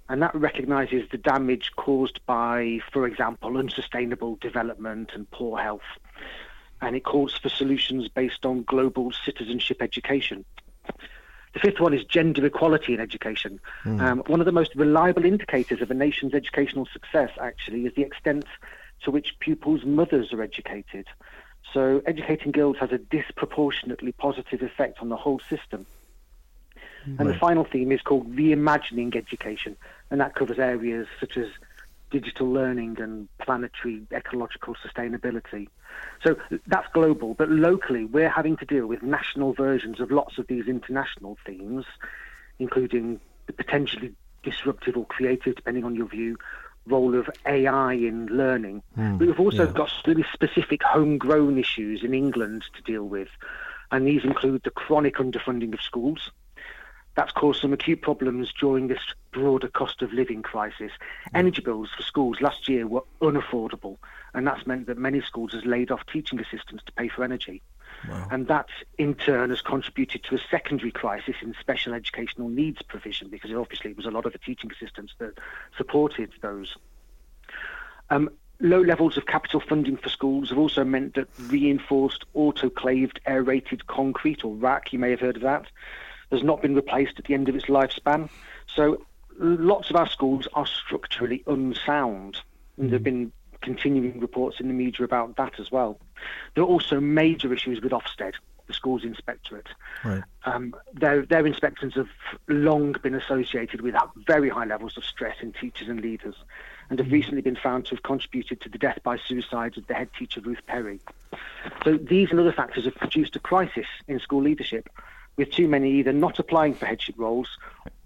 and that recognises the damage caused by, for example, unsustainable development and poor health. And it calls for solutions based on global citizenship education. The fifth one is gender equality in education. Um, one of the most reliable indicators of a nation's educational success, actually, is the extent to which pupils' mothers are educated. So, educating girls has a disproportionately positive effect on the whole system. And the final theme is called reimagining education, and that covers areas such as digital learning and planetary ecological sustainability. So that's global, but locally we're having to deal with national versions of lots of these international themes, including the potentially disruptive or creative, depending on your view, role of AI in learning. Hmm, But we've also yeah. got really specific homegrown issues in England to deal with, and these include the chronic underfunding of schools. That's caused some acute problems during this broader cost of living crisis. Energy bills for schools last year were unaffordable, and that's meant that many schools has laid off teaching assistants to pay for energy. And that, in turn, has contributed to a secondary crisis in special educational needs provision because obviously it was a lot of the teaching assistants that supported those. Um, low levels of capital funding for schools have also meant that reinforced autoclaved aerated concrete, or RAAC, you may have heard of that, has not been replaced at the end of its lifespan. So lots of our schools are structurally unsound. And there have been continuing reports in the media about that as well. There are also major issues with Ofsted, the schools inspectorate. Right. Um, their, their inspections have long been associated with very high levels of stress in teachers and leaders and have recently been found to have contributed to the death by suicide of the head teacher, Ruth Perry. So these and other factors have produced a crisis in school leadership, with too many either not applying for headship roles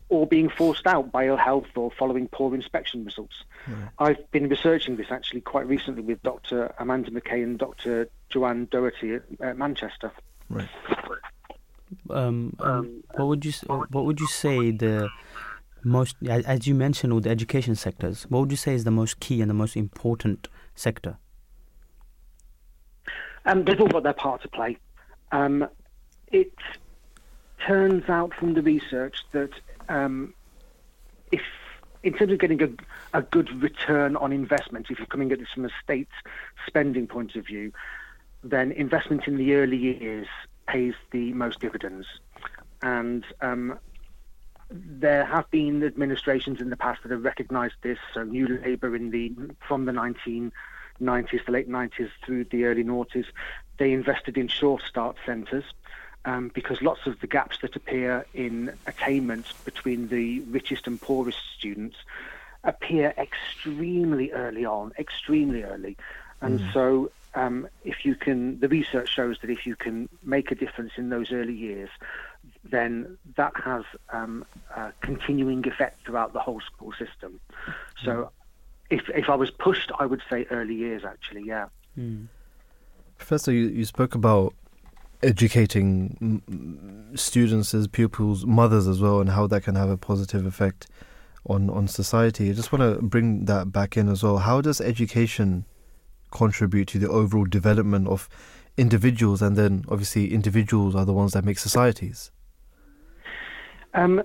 or being forced out by ill health or following poor inspection results. I've been researching this actually quite recently with Dr. Amanda McKay and Dr. Joanne Doherty at, at Manchester. Right. Um, um, what would you what would you say the most as you mentioned all the education sectors what would you say is the most key and the most important sector Um, they've all got their part to play. Um, it turns out from the research that um, if, in terms of getting a, a good return on investment, if you're coming at this from a state spending point of view, then investment in the early years pays the most dividends. And um, there have been administrations in the past that have recognised this. So New Labour in the from the 1990s, the late 90s through the early noughties, they invested in Sure Start centres um, because lots of the gaps that appear in attainment between the richest and poorest students appear extremely early on, extremely early. And Mm. so, um, if you can, the research shows that if you can make a difference in those early years, then that has um, a continuing effect throughout the whole school system. So, if if I was pushed, I would say early years. Actually, yeah. Professor, you, you spoke about educating mm, mm, students as pupils, mothers as well, and how that can have a positive effect on, on society. I just want to bring that back in as well. How does education contribute to the overall development of individuals, and then obviously individuals are the ones that make societies? Um,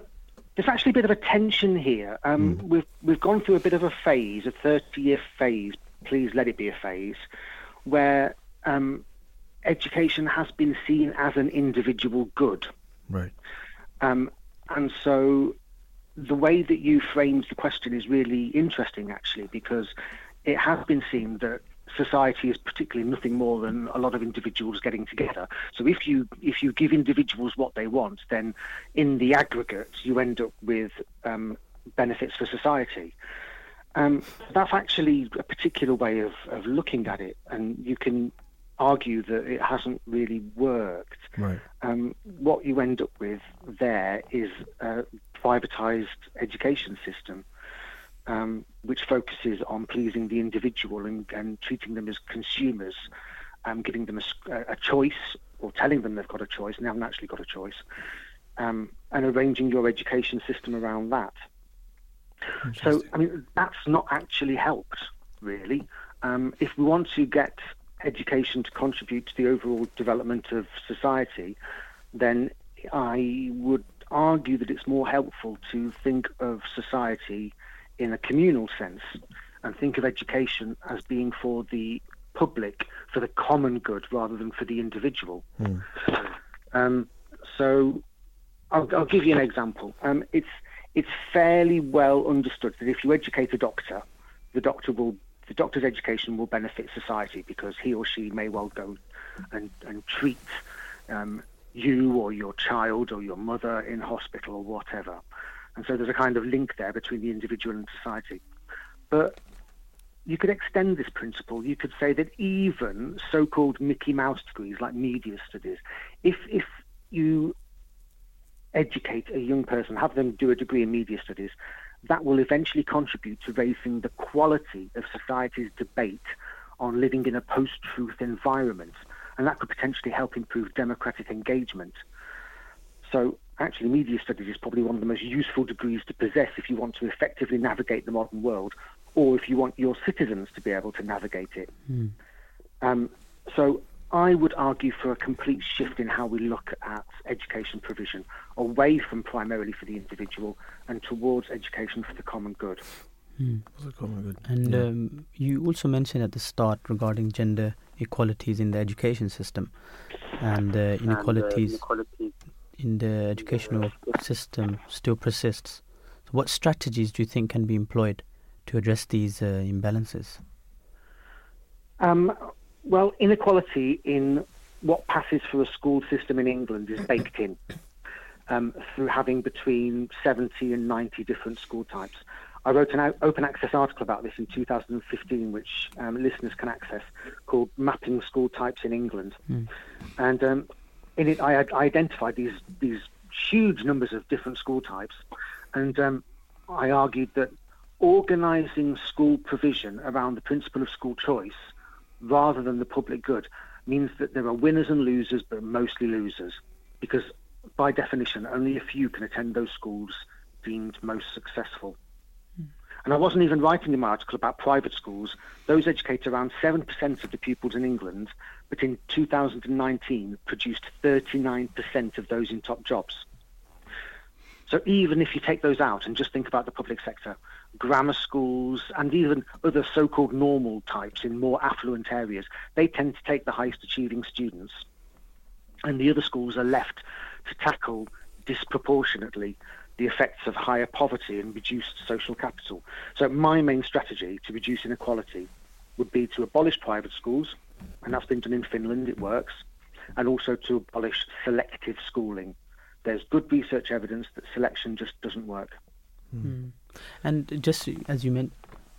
there's actually a bit of a tension here. Um, We've we've gone through a bit of a phase, a 30-year phase. Please let it be a phase, where um, education has been seen as an individual good. Right. Um, and so the way that you framed the question is really interesting, actually, because it has been seen that society is particularly nothing more than a lot of individuals getting together. So if you if you give individuals what they want, then in the aggregate you end up with um, benefits for society. Um, that's actually a particular way of, of looking at it, and you can argue that it hasn't really worked Right. um, what you end up with there is a privatized education system, um, which focuses on pleasing the individual and, and treating them as consumers, um, giving them a choice or telling them they've got a choice and they haven't actually got a choice, um, and arranging your education system around that. So, I mean, that's not actually helped, really. Um, if we want to get education to contribute to the overall development of society, then I would argue that it's more helpful to think of society in a communal sense and think of education as being for the public, for the common good, rather than for the individual. Um, so I'll, I'll give you an example. Um, it's it's fairly well understood that if you educate a doctor, the doctor will the doctor's education will benefit society because he or she may well go and and treat um, you or your child or your mother in hospital or whatever. And so there's a kind of link there between the individual and society. But you could extend this principle. You could say that even so-called Mickey Mouse degrees, like media studies, if if you educate a young person, have them do a degree in media studies, that will eventually contribute to raising the quality of society's debate on living in a post-truth environment, and that could potentially help improve democratic engagement. So actually, media studies is probably one of the most useful degrees to possess if you want to effectively navigate the modern world, or if you want your citizens to be able to navigate it. Um, so I would argue for a complete shift in how we look at education provision, away from primarily for the individual and towards education for the common good. And um, you also mentioned at the start regarding gender equalities in the education system and uh, inequalities in the educational system still persists. So what strategies do you think can be employed to address these uh, imbalances? Um, well, inequality in what passes for a school system in England is baked in um, through having between 70 and 90 different school types. I wrote an open access article about this in 2015, which um, listeners can access, called Mapping School Types in England. And um, in it, I, had identified these these huge numbers of different school types, And um, I argued that organising school provision around the principle of school choice rather than the public good means that there are winners and losers, but mostly losers. Because by definition, only a few can attend those schools deemed most successful. Hmm. And I wasn't even writing in my article about private schools. Those educate around 7% of the pupils in England, but in 2019 produced 39% of those in top jobs. So even if you take those out and just think about the public sector, grammar schools and even other so-called normal types in more affluent areas, they tend to take the highest achieving students. And the other schools are left to tackle disproportionately the effects of higher poverty and reduced social capital. So my main strategy to reduce inequality would be to abolish private schools, and that's been done in Finland, it works, and also to abolish selective schooling. There's good research evidence that selection just doesn't work. Mm. And just as you meant,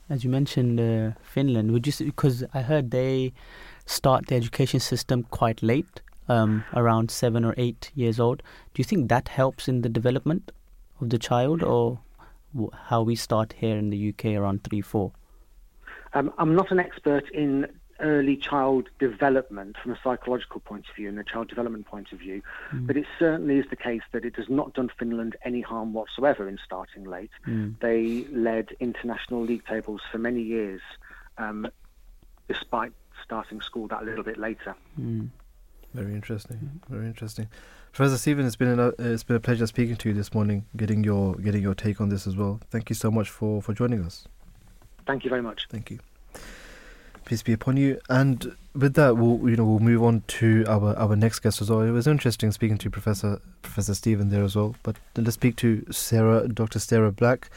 as you mentioned, uh, Finland, would you because I heard they start the education system quite late, um, around seven or eight years old. Do you think that helps in the development of the child, or how we start here in the UK around three, four? Um, I'm not an expert in early child development from a psychological point of view and a child development point of view, Mm. but it certainly is the case that it has not done Finland any harm whatsoever in starting late. Mm. They led international league tables for many years, um, despite starting school that little bit later. Mm. Very interesting. Very interesting. Professor Stephen, it's been a, uh, it's been a pleasure speaking to you this morning, getting your getting your take on this as well. Thank you so much for, for joining us. Thank you very much. Thank you. Peace be upon you. And with that, we'll you know we'll move on to our, our next guest as well. It was interesting speaking to Professor Professor Stephen there as well. But let's speak to Sara, Dr. Sara Black,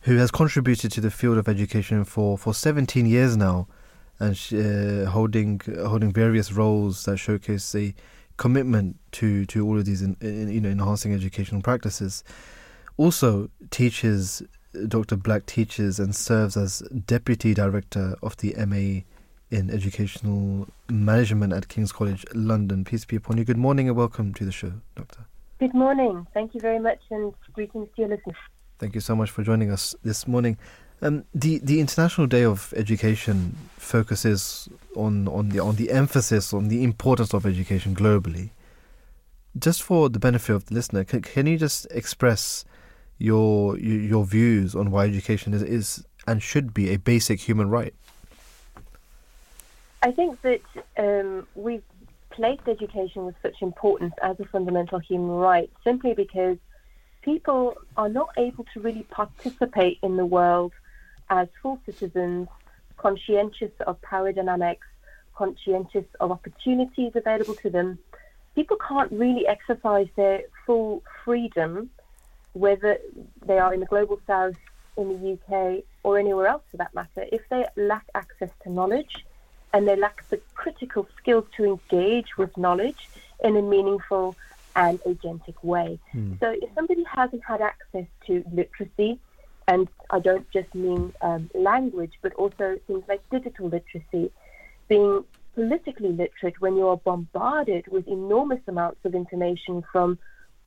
who has contributed to the field of education for, for 17 years now, and she, uh, holding holding various roles that showcase a commitment to, to all of these in, in, you know enhancing educational practices. Also teaches Dr. Black teaches and serves as Deputy Director of the MA in Educational Management at King's College London. Peace be upon you. Good morning and welcome to the show, Doctor. Good morning. Thank you very much and greetings to your listeners. Thank you so much for joining us this morning. Um, the the International Day of Education focuses on, on the on the emphasis on the importance of education globally. Just for the benefit of the listener, can, can you just express your your views on why education is, is and should be a basic human right? I think that um, we've placed education with such importance as a fundamental human right simply because people are not able to really participate in the world as full citizens, conscientious of power dynamics, conscientious of opportunities available to them. People can't really exercise their full freedom, whether they are in the global south, in the UK, or anywhere else for that matter, if they lack access to knowledge and they lack the critical skills to engage with knowledge in a meaningful and agentic way. Hmm. So if somebody hasn't had access to literacy, and I don't just mean um, language, but also things like digital literacy, being politically literate when you are bombarded with enormous amounts of information from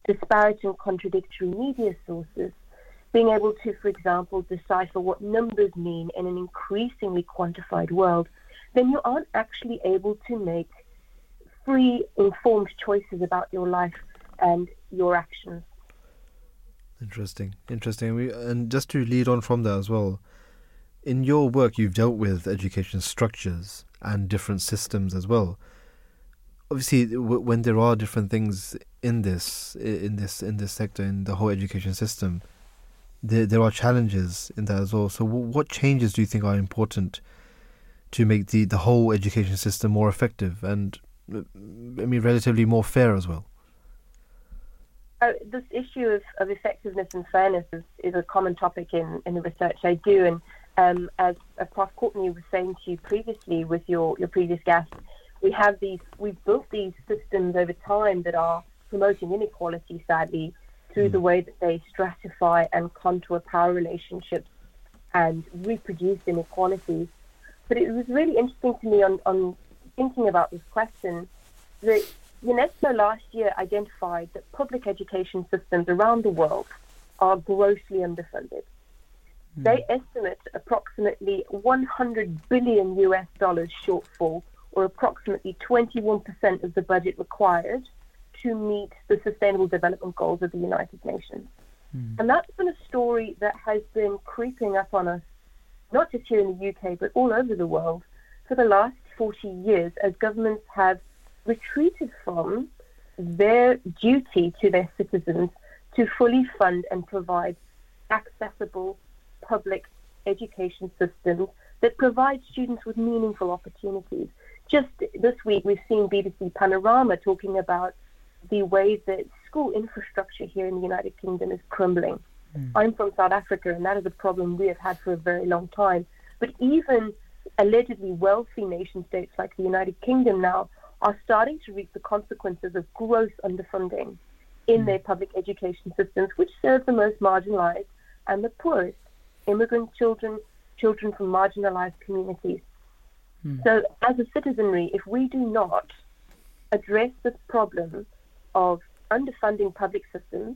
disparate and contradictory media sources, being able to, for example, decipher what numbers mean in an increasingly quantified world, then you aren't actually able to make free, informed choices about your life and your actions. Interesting, interesting. We, and just to lead on from that as well, in your work, you've dealt with education structures and different systems as well. Obviously, w- when there are different things in this, in this, in this sector, in the whole education system, there there are challenges in that as well. So, w- what changes do you think are important to make the the whole education system more effective and, uh, I mean, relatively more fair as well? Uh, this issue of, of effectiveness and fairness is, is a common topic in, in the research I do. And um, as, as Prof. Courtney was saying to you previously with your, your previous guest, we have these, we've built these systems over time that are promoting inequality, sadly, through hmm. the way that they stratify and contour power relationships and reproduce inequality. But it was really interesting to me on, on thinking about this question that UNESCO last year identified that public education systems around the world are grossly underfunded. They hmm. estimate approximately 100 billion US dollars shortfall, or approximately 21% of the budget required to meet the Sustainable Development Goals of the United Nations. Hmm. And that's been a story that has been creeping up on us, not just here in the UK, but all over the world for the last 40 years as governments have retreated from their duty to their citizens to fully fund and provide accessible public education systems that provide students with meaningful opportunities. Just this week, we've seen BBC Panorama talking about the ways that school infrastructure here in the United Kingdom is crumbling. Hmm. I'm from South Africa, and that is a problem we have had for a very long time. But even allegedly wealthy nation states like the United Kingdom now are starting to reap the consequences of gross underfunding in hmm. their public education systems, which serve the most marginalized and the poorest immigrant children, children from marginalized communities. Hmm. So, as a citizenry, if we do not address this problem of underfunding public systems,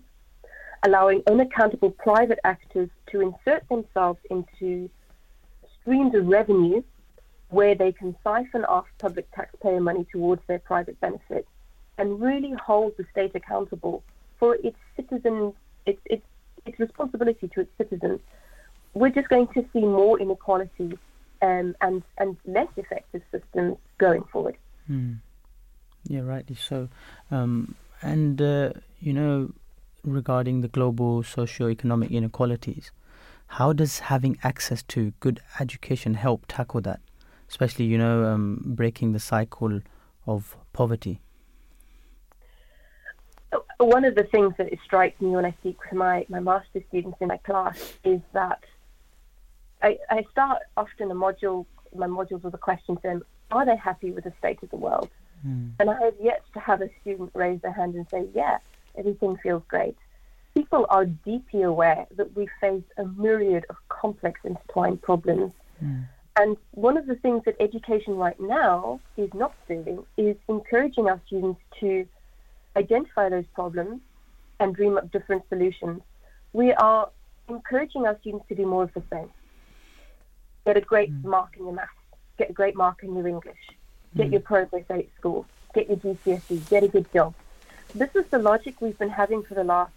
allowing unaccountable private actors to insert themselves into streams of revenue where they can siphon off public taxpayer money towards their private benefit and really hold the state accountable for its citizens, its, its, its responsibility to its citizens, we're just going to see more inequality um, and, and less effective systems going forward. Hmm. Yeah, rightly so. Um, and, uh, you know, regarding the global socio-economic inequalities, how does having access to good education help tackle that? Especially, you know, um, breaking the cycle of poverty. One of the things that strikes me when I speak to my, my master's students in my class is that I, I start often a module, my modules with a question saying, are they happy with the state of the world? Hmm. And I have yet to have a student raise their hand and say, yeah, everything feels great. People are deeply aware that we face a myriad of complex intertwined problems. Hmm. And one of the things that education right now is not doing is encouraging our students to identify those problems and dream up different solutions. We are encouraging our students to do more of the same. Get a great mm. mark in your maths, get a great mark in your English, get mm. your progress at school, get your GCSE, get a good job. This is the logic we've been having for the last,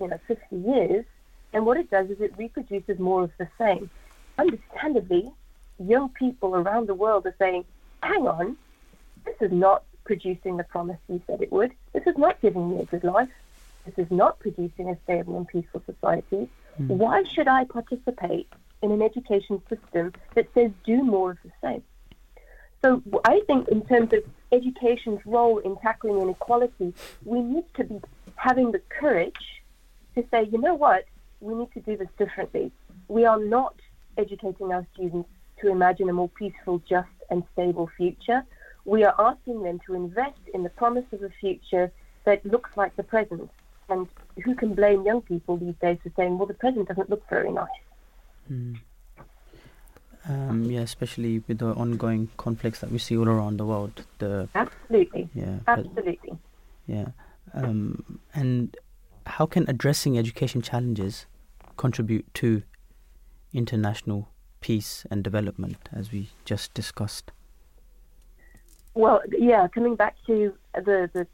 you know, 50 years. And what it does is it reproduces more of the same. Understandably, young people around the world are saying, hang on, this is not producing the promise you said it would. This is not giving me a good life. This is not producing a stable and peaceful society. Mm. Why should I participate in an education system that says do more of the same? So I think in terms of education's role in tackling inequality, we need to be having the courage to say, you know what, we need to do this differently. We are not educating our students to imagine a more peaceful, just, and stable future. We are asking them to invest in the promise of a future that looks like the present. And who can blame young people these days for saying, well, the present doesn't look very nice? Mm. Um, yeah, especially with the ongoing conflicts that we see all around the world. The Absolutely. yeah, but- Absolutely. yeah. Um, and how can addressing education challenges contribute to international peace and development, as we just discussed? Well, yeah, coming back to the, the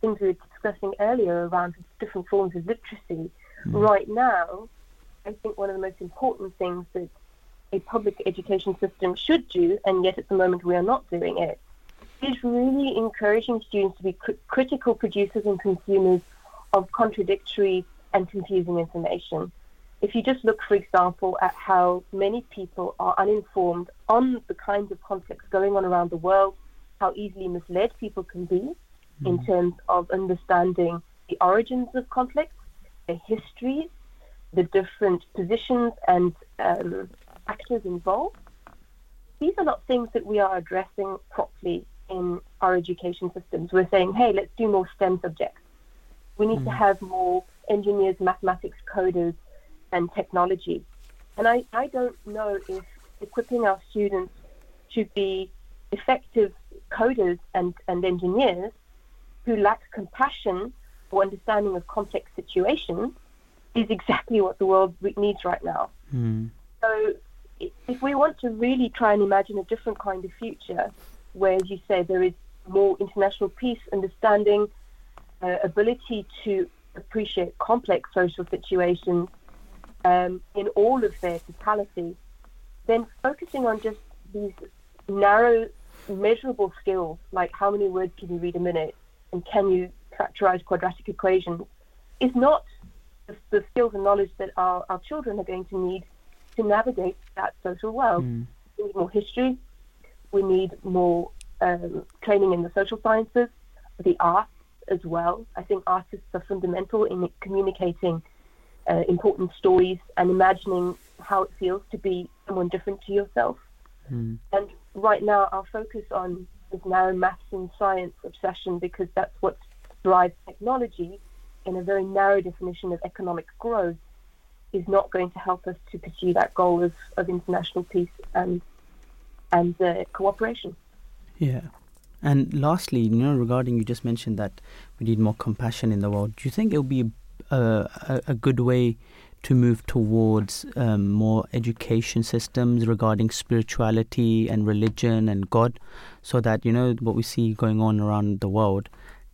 things we were discussing earlier around different forms of literacy, right now, I think one of the most important things that a public education system should do, and yet at the moment we are not doing it, is really encouraging students to be cr- critical producers and consumers of contradictory and confusing information. If you just look, for example, at how many people are uninformed on the kinds of conflicts going on around the world, how easily misled people can be in mm-hmm. terms of understanding the origins of conflicts, the histories, the different positions and um, actors involved. These are not things that we are addressing properly in our education systems. We're saying, hey, let's do more STEM subjects. We need to have more engineers, mathematics, coders, and technology. And I, I don't know if equipping our students to be effective coders and, and engineers who lack compassion or understanding of complex situations is exactly what the world needs right now. Mm. So, if we want to really try and imagine a different kind of future, where, as you say, there is more international peace, understanding, uh, ability to appreciate complex social situations um, in all of their totality, then focusing on just these narrow, measurable skills, like how many words can you read a minute and can you factorize quadratic equations, is not the, the skills and knowledge that our, our children are going to need to navigate that social world. We need more history. We need more um, training in the social sciences, the arts as well. I think artists are fundamental in communicating uh, important stories and imagining how it feels to be someone different to yourself. And right now, our focus on is now maths and science obsession because that's what drives technology in a very narrow definition of economic growth is not going to help us to pursue that goal of, of international peace and and uh, cooperation. Yeah. And lastly, you know, regarding you just mentioned that we need more compassion in the world. Do you think it'll be a, a, a good way to move towards um, more education systems regarding spirituality and religion and God, so that you know what we see going on around the world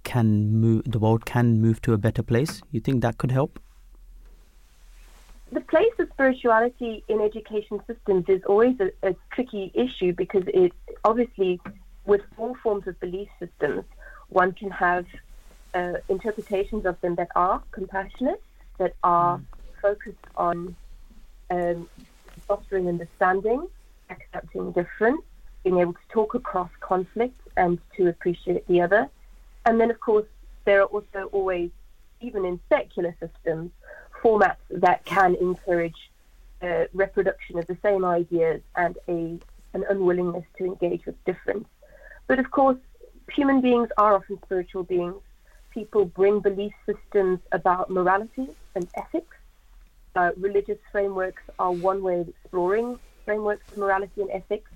can move. The world can move to a better place. You think that could help? the place of spirituality in education systems is always a, a tricky issue because it obviously, with all forms of belief systems, one can have uh, interpretations of them that are compassionate, that are focused on um, fostering understanding, accepting difference, being able to talk across conflict and to appreciate the other. And then, of course, there are also always, even in secular systems, formats that can encourage uh, reproduction of the same ideas and a an unwillingness to engage with difference. But of course, human beings are often spiritual beings. People bring belief systems about morality and ethics. Uh, religious frameworks are one way of exploring frameworks of morality and ethics.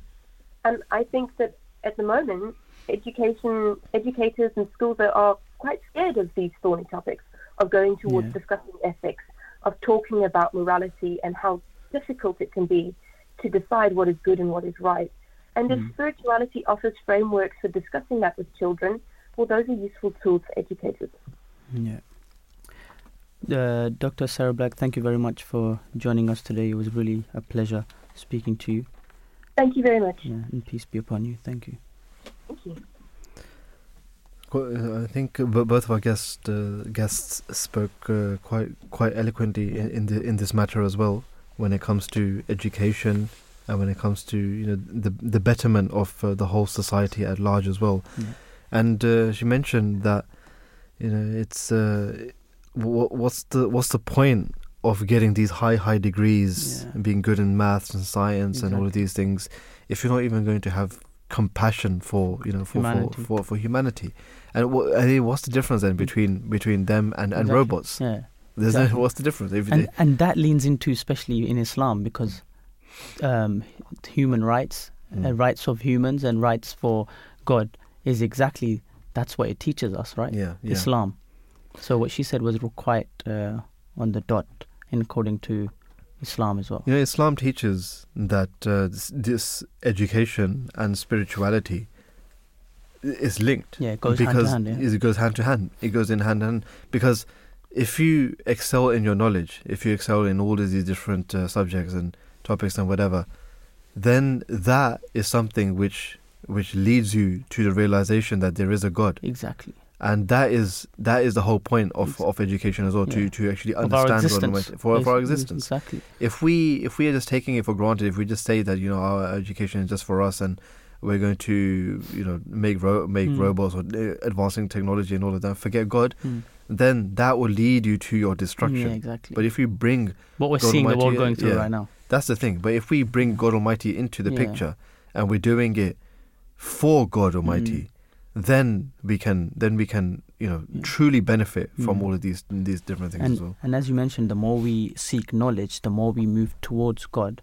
And I think that at the moment, education educators and schools are, are quite scared of these thorny topics, of going towards Yeah. discussing ethics, of talking about morality and how difficult it can be to decide what is good and what is right. And if Mm. spirituality offers frameworks for discussing that with children, well, those are useful tools for educators. Yeah. Uh, Dr. Sara Black, thank you very much for joining us today. It was really a pleasure speaking to you. Thank you very much. Yeah, and peace be upon you. Thank you. Thank you. Qu- uh, I think both of our guest, uh, guests spoke uh, quite quite eloquently in, in, the, in this matter as well. When it comes to education, and when it comes to you know the the betterment of uh, the whole society at large as well. Yeah. And uh, she mentioned that you know it's uh, wh- what's the what's the point of getting these high high degrees, and being good in maths and science and all of these things, if you're not even going to have compassion for you know for Humanity. for, for, for humanity. And what, I mean, what's the difference then between between them and, and Exactly. robots? Yeah. There's Exactly. no what's the difference? If and and that leans into especially in Islam because um, human rights, uh, Mm. rights of humans, and rights for God is exactly that's what it teaches us, right? Yeah, yeah. Islam. So what she said was quite uh, on the dot, in according to Islam as well. You know, Islam teaches that uh, this, this education and spirituality is linked. Yeah, it goes hand to hand, yeah. It goes hand to hand. It goes in hand in hand because if you excel in your knowledge, if you excel in all of these different uh, subjects and topics and whatever, then that is something which which leads you to the realization that there is a God. Exactly. And that is that is the whole point of, of education as well to, Yeah. to actually understand God existence. Almighty- for, for our existence. exactly. If we if we are just taking it for granted, if we just say that you know our education is just for us and we're going to you know make ro- make Mm. robots or uh, advancing technology and all of that, forget God, Mm. then that will lead you to your destruction. Yeah, exactly. But if you bring What we're God seeing the Almighty- world going through right now. that's the thing. But if we bring God Almighty into the Yeah. picture and we're doing it for God Almighty, then we can then we can you know truly benefit from Mm. all of these these different things and, as well. and as you mentioned, the more we seek knowledge, the more we move towards God.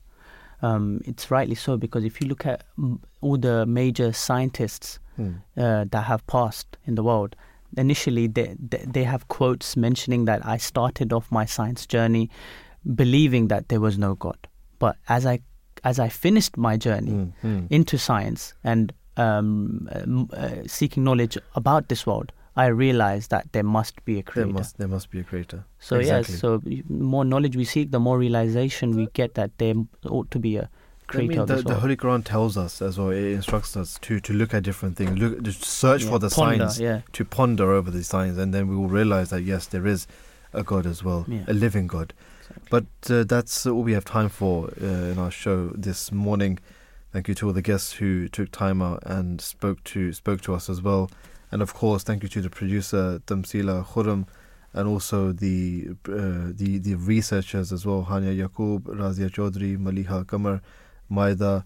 Um, it's rightly so because if you look at mm, all the major scientists Hmm. uh, that have passed in the world, initially they, they they have quotes mentioning that I started off my science journey believing that there was no God, but as I as I finished my journey Mm, mm. into science and um, uh, seeking knowledge about this world, I realized that there must be a There creator. must there must be a creator. So exactly. yes, so more knowledge we seek, the more realization we get that there ought to be a creator mean, the, the. Holy Quran tells us as well. It instructs us to, to look at different things, look, to search Yeah, for the ponder, signs, yeah. to ponder over the signs, and then we will realize that yes, there is a God as well, Yeah. a living God. But uh, that's all we have time for uh, in our show this morning. Thank you to all the guests who took time out and spoke to spoke to us as well, and of course, thank you to the producer Tamseela Khorram, and also the uh, the the researchers as well, Hania Yaqub, Raazia Choudhry, Maleeha Qamar, Maida,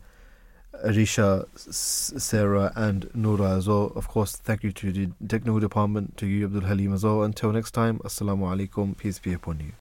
Risha, Sara, and Nurah as well. Of course, thank you to the technical department, to you, Abdul Haleem as well. Until next time, Assalamu alaikum, peace be upon you.